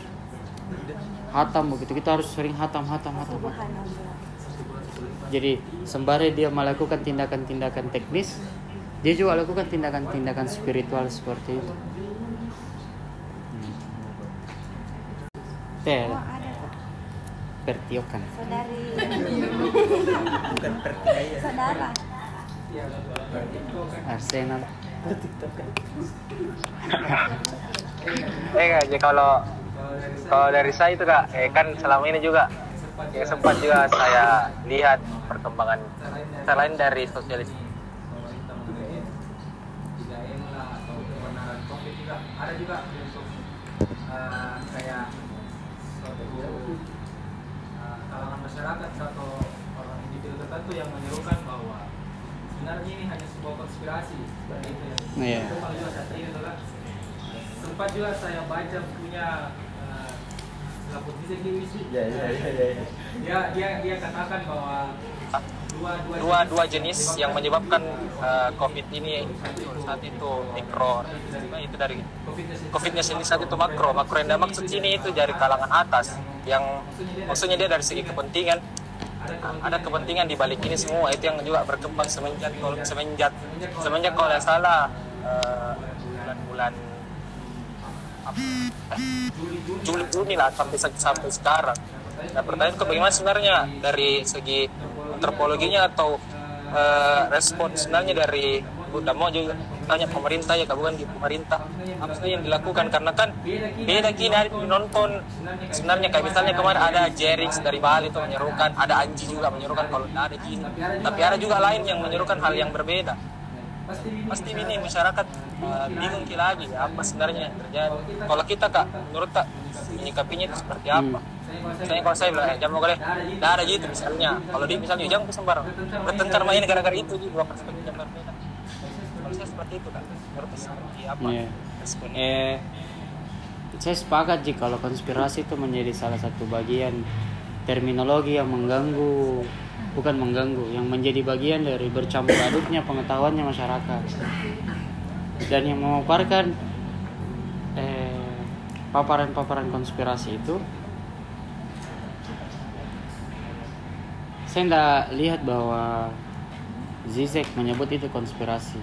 hatam begitu kita harus sering hatam hatam hatam, hatam. Jadi sembari dia melakukan tindakan-tindakan teknis, dia juga lakukan tindakan-tindakan spiritual seperti itu. Teh, Oh pertiokan. Saudari. bukan pertikaian Saudara. Arsenal. Eh jadi kalau kalau dari saya itu kak, eh, kan selama ini juga yang sempat juga saya lihat perkembangan selain dari sosialis juga untuk eh, kayak suatu eh, kalangan masyarakat atau orang individu tertentu yang menyerukan bahwa sebenarnya ini hanya sebuah konspirasi seperti itu ya. Iya. Itu paling juga saat ini adalah sempat juga saya baca punya uh, lapor bisa Wisi. Ya, ya, ya, ya. ya. Dia dia dia katakan bahwa dua dua, jenis yang menyebabkan eh, COVID ini saat itu mikro, nah, itu dari COVID-nya sendiri saat itu makro, makro yang maksud sini itu dari kalangan atas yang maksudnya dia dari segi kepentingan. Ada kepentingan di balik ini semua. Itu yang juga berkembang semenjak semenjak semenjak kalau nggak salah eh, bulan-bulan eh, Juli Juni lah sampai sampai sekarang. Nah pertanyaan bagaimana sebenarnya dari segi antropologinya atau eh, respon sebenarnya dari udah mau juga tanya pemerintah ya bukan di pemerintah apa sih yang dilakukan? Karena kan beda gini nonton sebenarnya kayak misalnya kemarin ada Jerix dari Bali itu menyerukan ada Anji juga menyerukan kalau tidak ada gini. Tapi ada juga lain yang menyerukan hal yang berbeda. Pasti ini masyarakat uh, bingung lagi apa sebenarnya yang terjadi. Kalau kita kak menurut tak menyikapinya itu seperti apa? Misalnya kalau saya bilang eh, mau kalian tidak ada gitu misalnya. Kalau di misalnya jangan kesembar bertengkar main gara-gara itu di dua perspektif yang berbeda kalau saya seperti itu kan saya seperti apa? Iya. responnya Eh, saya sepakat jika kalau konspirasi itu menjadi salah satu bagian terminologi yang mengganggu bukan mengganggu yang menjadi bagian dari bercampur aduknya pengetahuannya masyarakat. Dan yang memaparkan eh, paparan-paparan konspirasi itu saya tidak lihat bahwa Zizek menyebut itu konspirasi.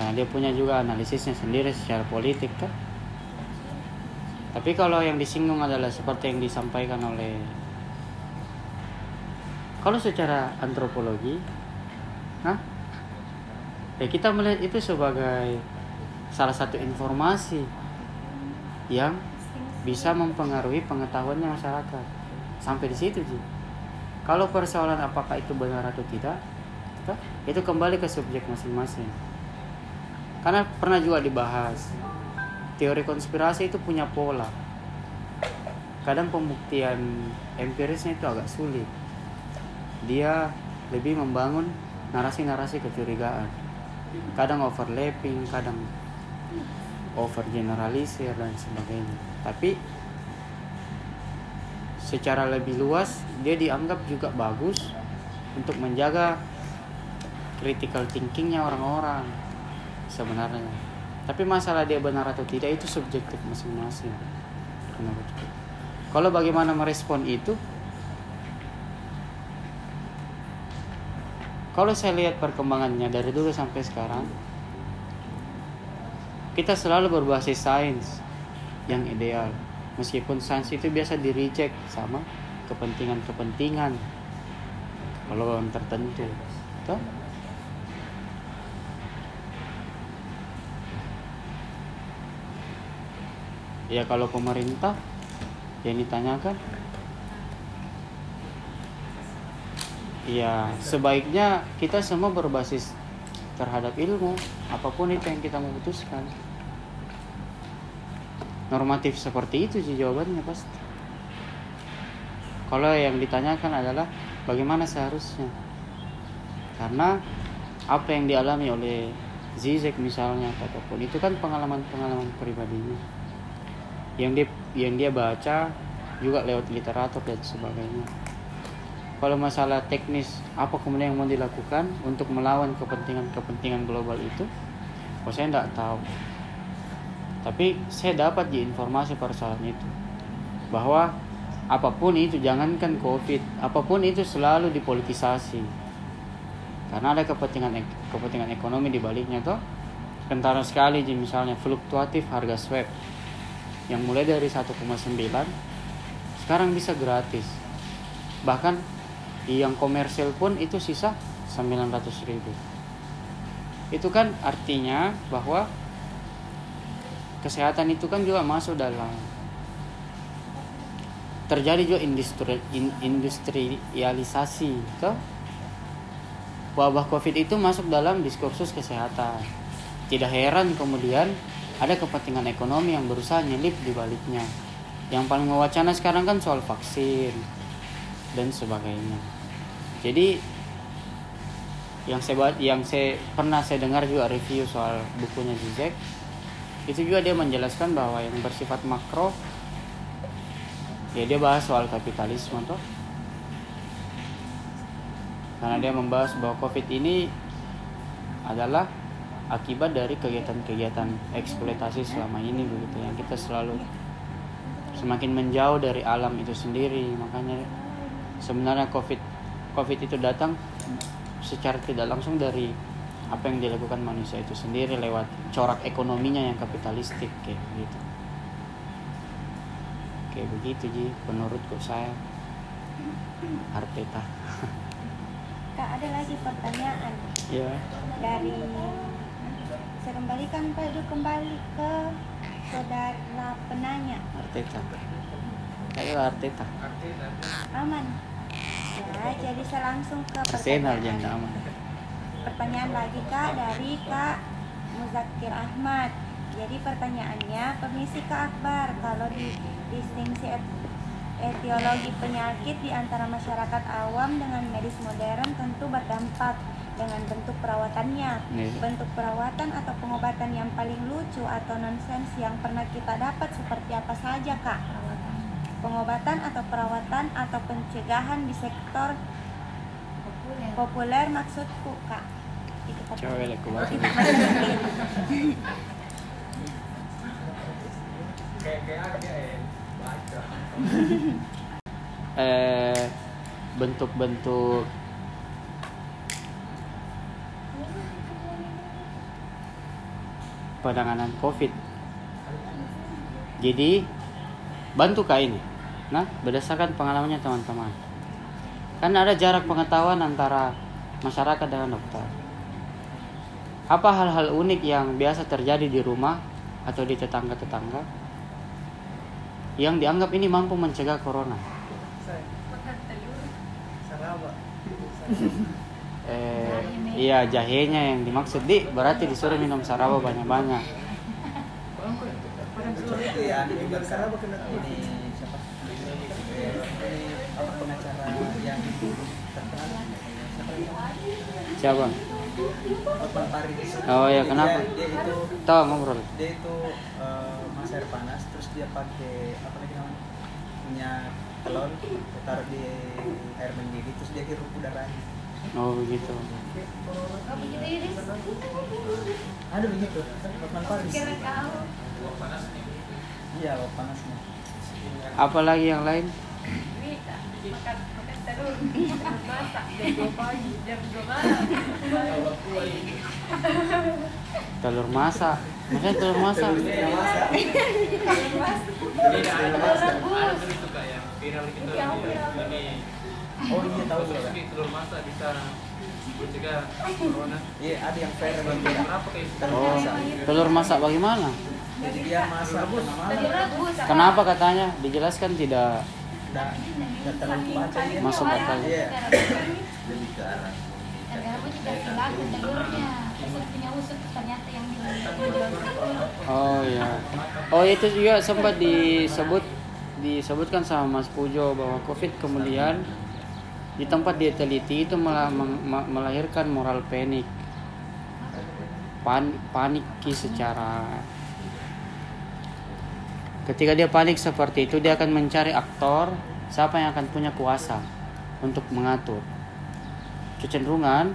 Karena dia punya juga analisisnya sendiri secara politik kan? Tapi kalau yang disinggung adalah seperti yang disampaikan oleh kalau secara antropologi nah ya kita melihat itu sebagai salah satu informasi yang bisa mempengaruhi pengetahuannya masyarakat. Sampai di situ sih kalau persoalan apakah itu benar atau tidak, itu kembali ke subjek masing-masing. Karena pernah juga dibahas, teori konspirasi itu punya pola. Kadang pembuktian empirisnya itu agak sulit. Dia lebih membangun narasi-narasi kecurigaan. Kadang overlapping, kadang overgeneralisir dan sebagainya. Tapi secara lebih luas dia dianggap juga bagus untuk menjaga critical thinkingnya orang-orang sebenarnya. Tapi masalah dia benar atau tidak itu subjektif masing-masing kalau bagaimana merespon itu kalau saya lihat perkembangannya dari dulu sampai sekarang kita selalu berbasis sains yang ideal meskipun sains itu biasa di reject sama kepentingan-kepentingan. Kalau tertentu. Toh ya kalau pemerintah yang ditanyakan? Ya sebaiknya kita semua berbasis terhadap ilmu apa pun itu yang kita memutuskan normatif seperti itu sih jawabannya pasti kalau yang ditanyakan adalah bagaimana seharusnya? Karena apa yang dialami oleh Zizek misalnya ataupun itu kan pengalaman-pengalaman pribadinya. Yang dia yang dia baca juga lewat literatur dan sebagainya. Kalau masalah teknis apa kemudian yang mau dilakukan untuk melawan kepentingan-kepentingan global itu? Oh saya tidak tahu tapi saya dapat di informasi persoalan itu bahwa apa pun itu jangankan covid apa pun itu selalu dipolitisasi. Karena ada kepentingan kepentingan ekonomi di baliknya toh kentara sekali misalnya fluktuatif harga swab yang mulai dari 1,9 sekarang bisa gratis. Bahkan yang komersil pun itu sisa 900 ribu. Itu kan artinya bahwa kesehatan itu kan juga masuk dalam terjadi juga industri in, industrialisasi ke wabah covid itu masuk dalam diskursus kesehatan. Tidak heran kemudian ada kepentingan ekonomi yang berusaha nyelip di baliknya. Yang paling mewacana sekarang kan soal vaksin dan sebagainya. Jadi yang saya yang saya pernah saya dengar juga review soal bukunya Zizek itu juga dia menjelaskan bahwa yang bersifat makro ya dia bahas soal kapitalisme toh. Karena dia membahas bahwa covid ini adalah akibat dari kegiatan-kegiatan eksploitasi selama ini begitu yang kita selalu semakin menjauh dari alam itu sendiri. Makanya sebenarnya covid covid itu datang secara tidak langsung dari apa yang dilakukan manusia itu sendiri lewat corak ekonominya yang kapitalistik kayak gitu. Kayak begitu ji menurutku saya. Arteta Kak ada lagi pertanyaan. Ya. Dari saya kembalikan Pak itu kembali ke saudara penanya. Arteta ayo Arteta aman. Ya jadi saya langsung ke Arsenal jangan aman pertanyaan lagi kak dari kak Muzakir Ahmad. Jadi pertanyaannya permisi kak Akbar kalau di distingsi et etiologi penyakit di antara masyarakat awam dengan medis modern tentu berdampak dengan bentuk perawatannya. Nih. bentuk perawatan atau pengobatan yang paling lucu atau nonsens yang pernah kita dapat seperti apa saja kak? Pengobatan atau perawatan atau pencegahan di sektor populer maksudku kak Inggris. eh bentuk-bentuk penanganan COVID. Jadi bantu kak ini. Nah, berdasarkan pengalamannya teman-teman. Kan ada jarak pengetahuan antara masyarakat dengan dokter. Apa hal-hal unik yang biasa terjadi di rumah atau di tetangga-tetangga yang dianggap ini mampu mencegah corona? eh iya jahenya yang dimaksud. Di berarti disuruh minum saraba banyak-banyak. Ya siapa Otman Paris Oh, ya, kenapa? dia, dia itu tahu ngobrol. dia itu eh, mas air panas terus dia pakai apa lagi namanya punya telur dia taruh di air mendidih terus dia hirup udaranya oh begitu. Ada begitu Otman Paris iya uap panasnya. Apalagi yang lain telur masak. Maksudnya telur masak. Oh iya tahu juga telur masak bisa mencegah corona. Iya ada yang fair kenapa kayak gitu? Oh telur masak bagaimana? Jadi dia masak malam kenapa katanya? Dijelaskan tidak udah udah terlalu baca dia masuk akal iya. lebih ke arah Aku juga laku telurnya. Usut punya usut ternyata yang oh ya oh itu juga sempat disebut disebutkan sama Mas Pujo bahwa COVID kemudian di tempat dia teliti itu malah melahirkan moral panik Pan, paniki secara ketika dia panik seperti itu dia akan mencari aktor siapa yang akan punya kuasa untuk mengatur. Kecenderungan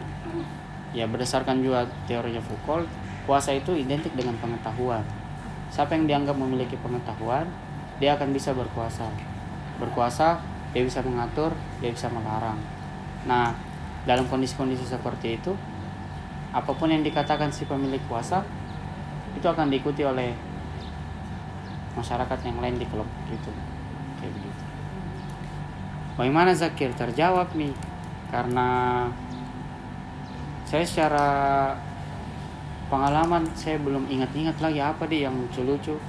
ya berdasarkan juga teorinya Foucault kuasa itu identik dengan pengetahuan. Siapa yang dianggap memiliki pengetahuan dia akan bisa berkuasa. Berkuasa dia bisa mengatur dia bisa melarang. Nah dalam kondisi-kondisi seperti itu apa pun yang dikatakan si pemilik kuasa itu akan diikuti oleh masyarakat yang lain di kelompok itu. Kayak begitu. Bagaimana Zakir terjawab nih? Karena saya secara pengalaman saya belum ingat-ingat lagi apa deh yang lucu-lucu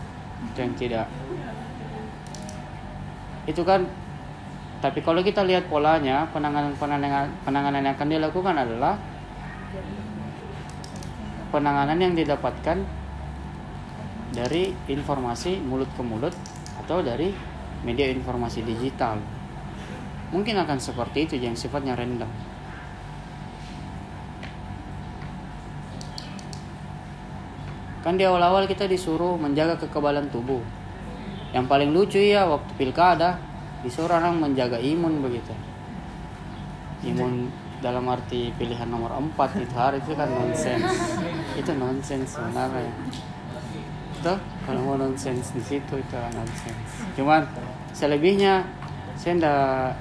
dan tidak. Itu kan tapi kalau kita lihat polanya penanganan penanganan penanganan yang akan dilakukan adalah penanganan yang didapatkan dari informasi mulut ke mulut atau dari media informasi digital. Mungkin akan seperti itu yang sifatnya random. Kan di awal-awal kita disuruh menjaga kekebalan tubuh. Yang paling lucu ya waktu pilkada disuruh orang menjaga imun begitu. Imun dalam arti pilihan nomor 4 itu hari itu kan nonsens itu nonsens sebenarnya itu kalau mau nonsens di situ itu nonsens cuman selebihnya saya ndak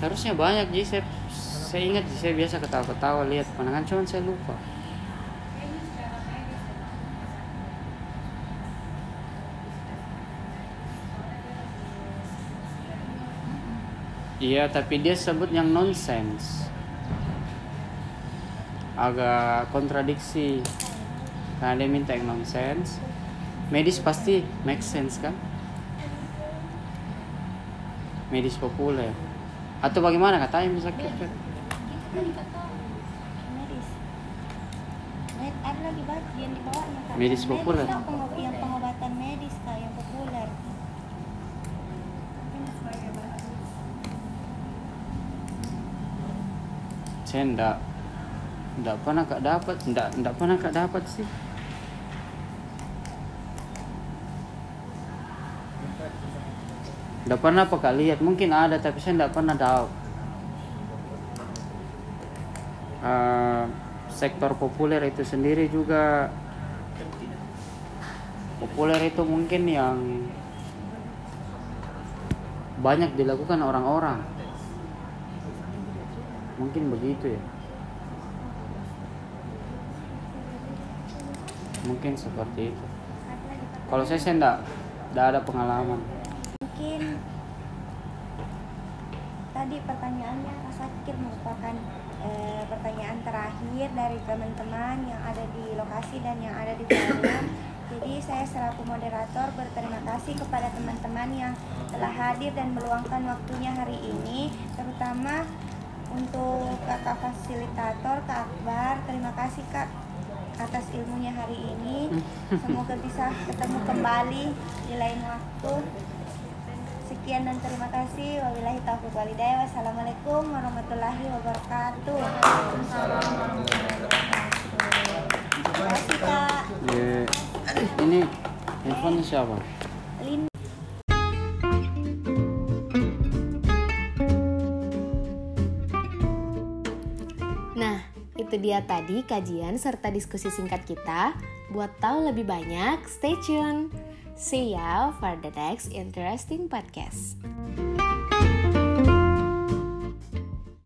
seharusnya banyak jadi saya saya ingat saya biasa ketawa-ketawa lihat pandangan cuman saya lupa Iya, tapi dia sebut yang nonsens. Agak kontradiksi. Karena dia minta yang nonsens. Medis pasti make sense kan? Medis populer. Atau bagaimana katanya bisa kita? medis Med, ada lagi bagian di bawahnya kak Medis populer. pengob- yang pengobatan medis kak yang populer Saya ndak ndak pernah kak dapat, ndak ndak pernah kak dapat sih. Tidak pernah kali lihat, mungkin ada tapi saya tidak pernah tahu. Uh, sektor populer itu sendiri juga populer itu mungkin yang banyak dilakukan orang-orang. Mungkin begitu ya. Mungkin seperti itu. Kalau saya saya tidak, tidak ada pengalaman mungkin tadi pertanyaannya rasa pikir merupakan eh, pertanyaan terakhir dari teman-teman yang ada di lokasi dan yang ada di forum jadi saya selaku moderator berterima kasih kepada teman-teman yang telah hadir dan meluangkan waktunya hari ini terutama untuk kakak fasilitator Kak Akbar. Terima kasih Kak atas ilmunya hari ini. Semoga bisa ketemu kembali di lain waktu sekian dan terima kasih wabillahi taufiq walhidayah wassalamualaikum warahmatullahi wabarakatuh terima kasih ini handphone siapa Nah, itu dia tadi kajian serta diskusi singkat kita. Buat tahu lebih banyak, stay tune. See ya for the next interesting podcast.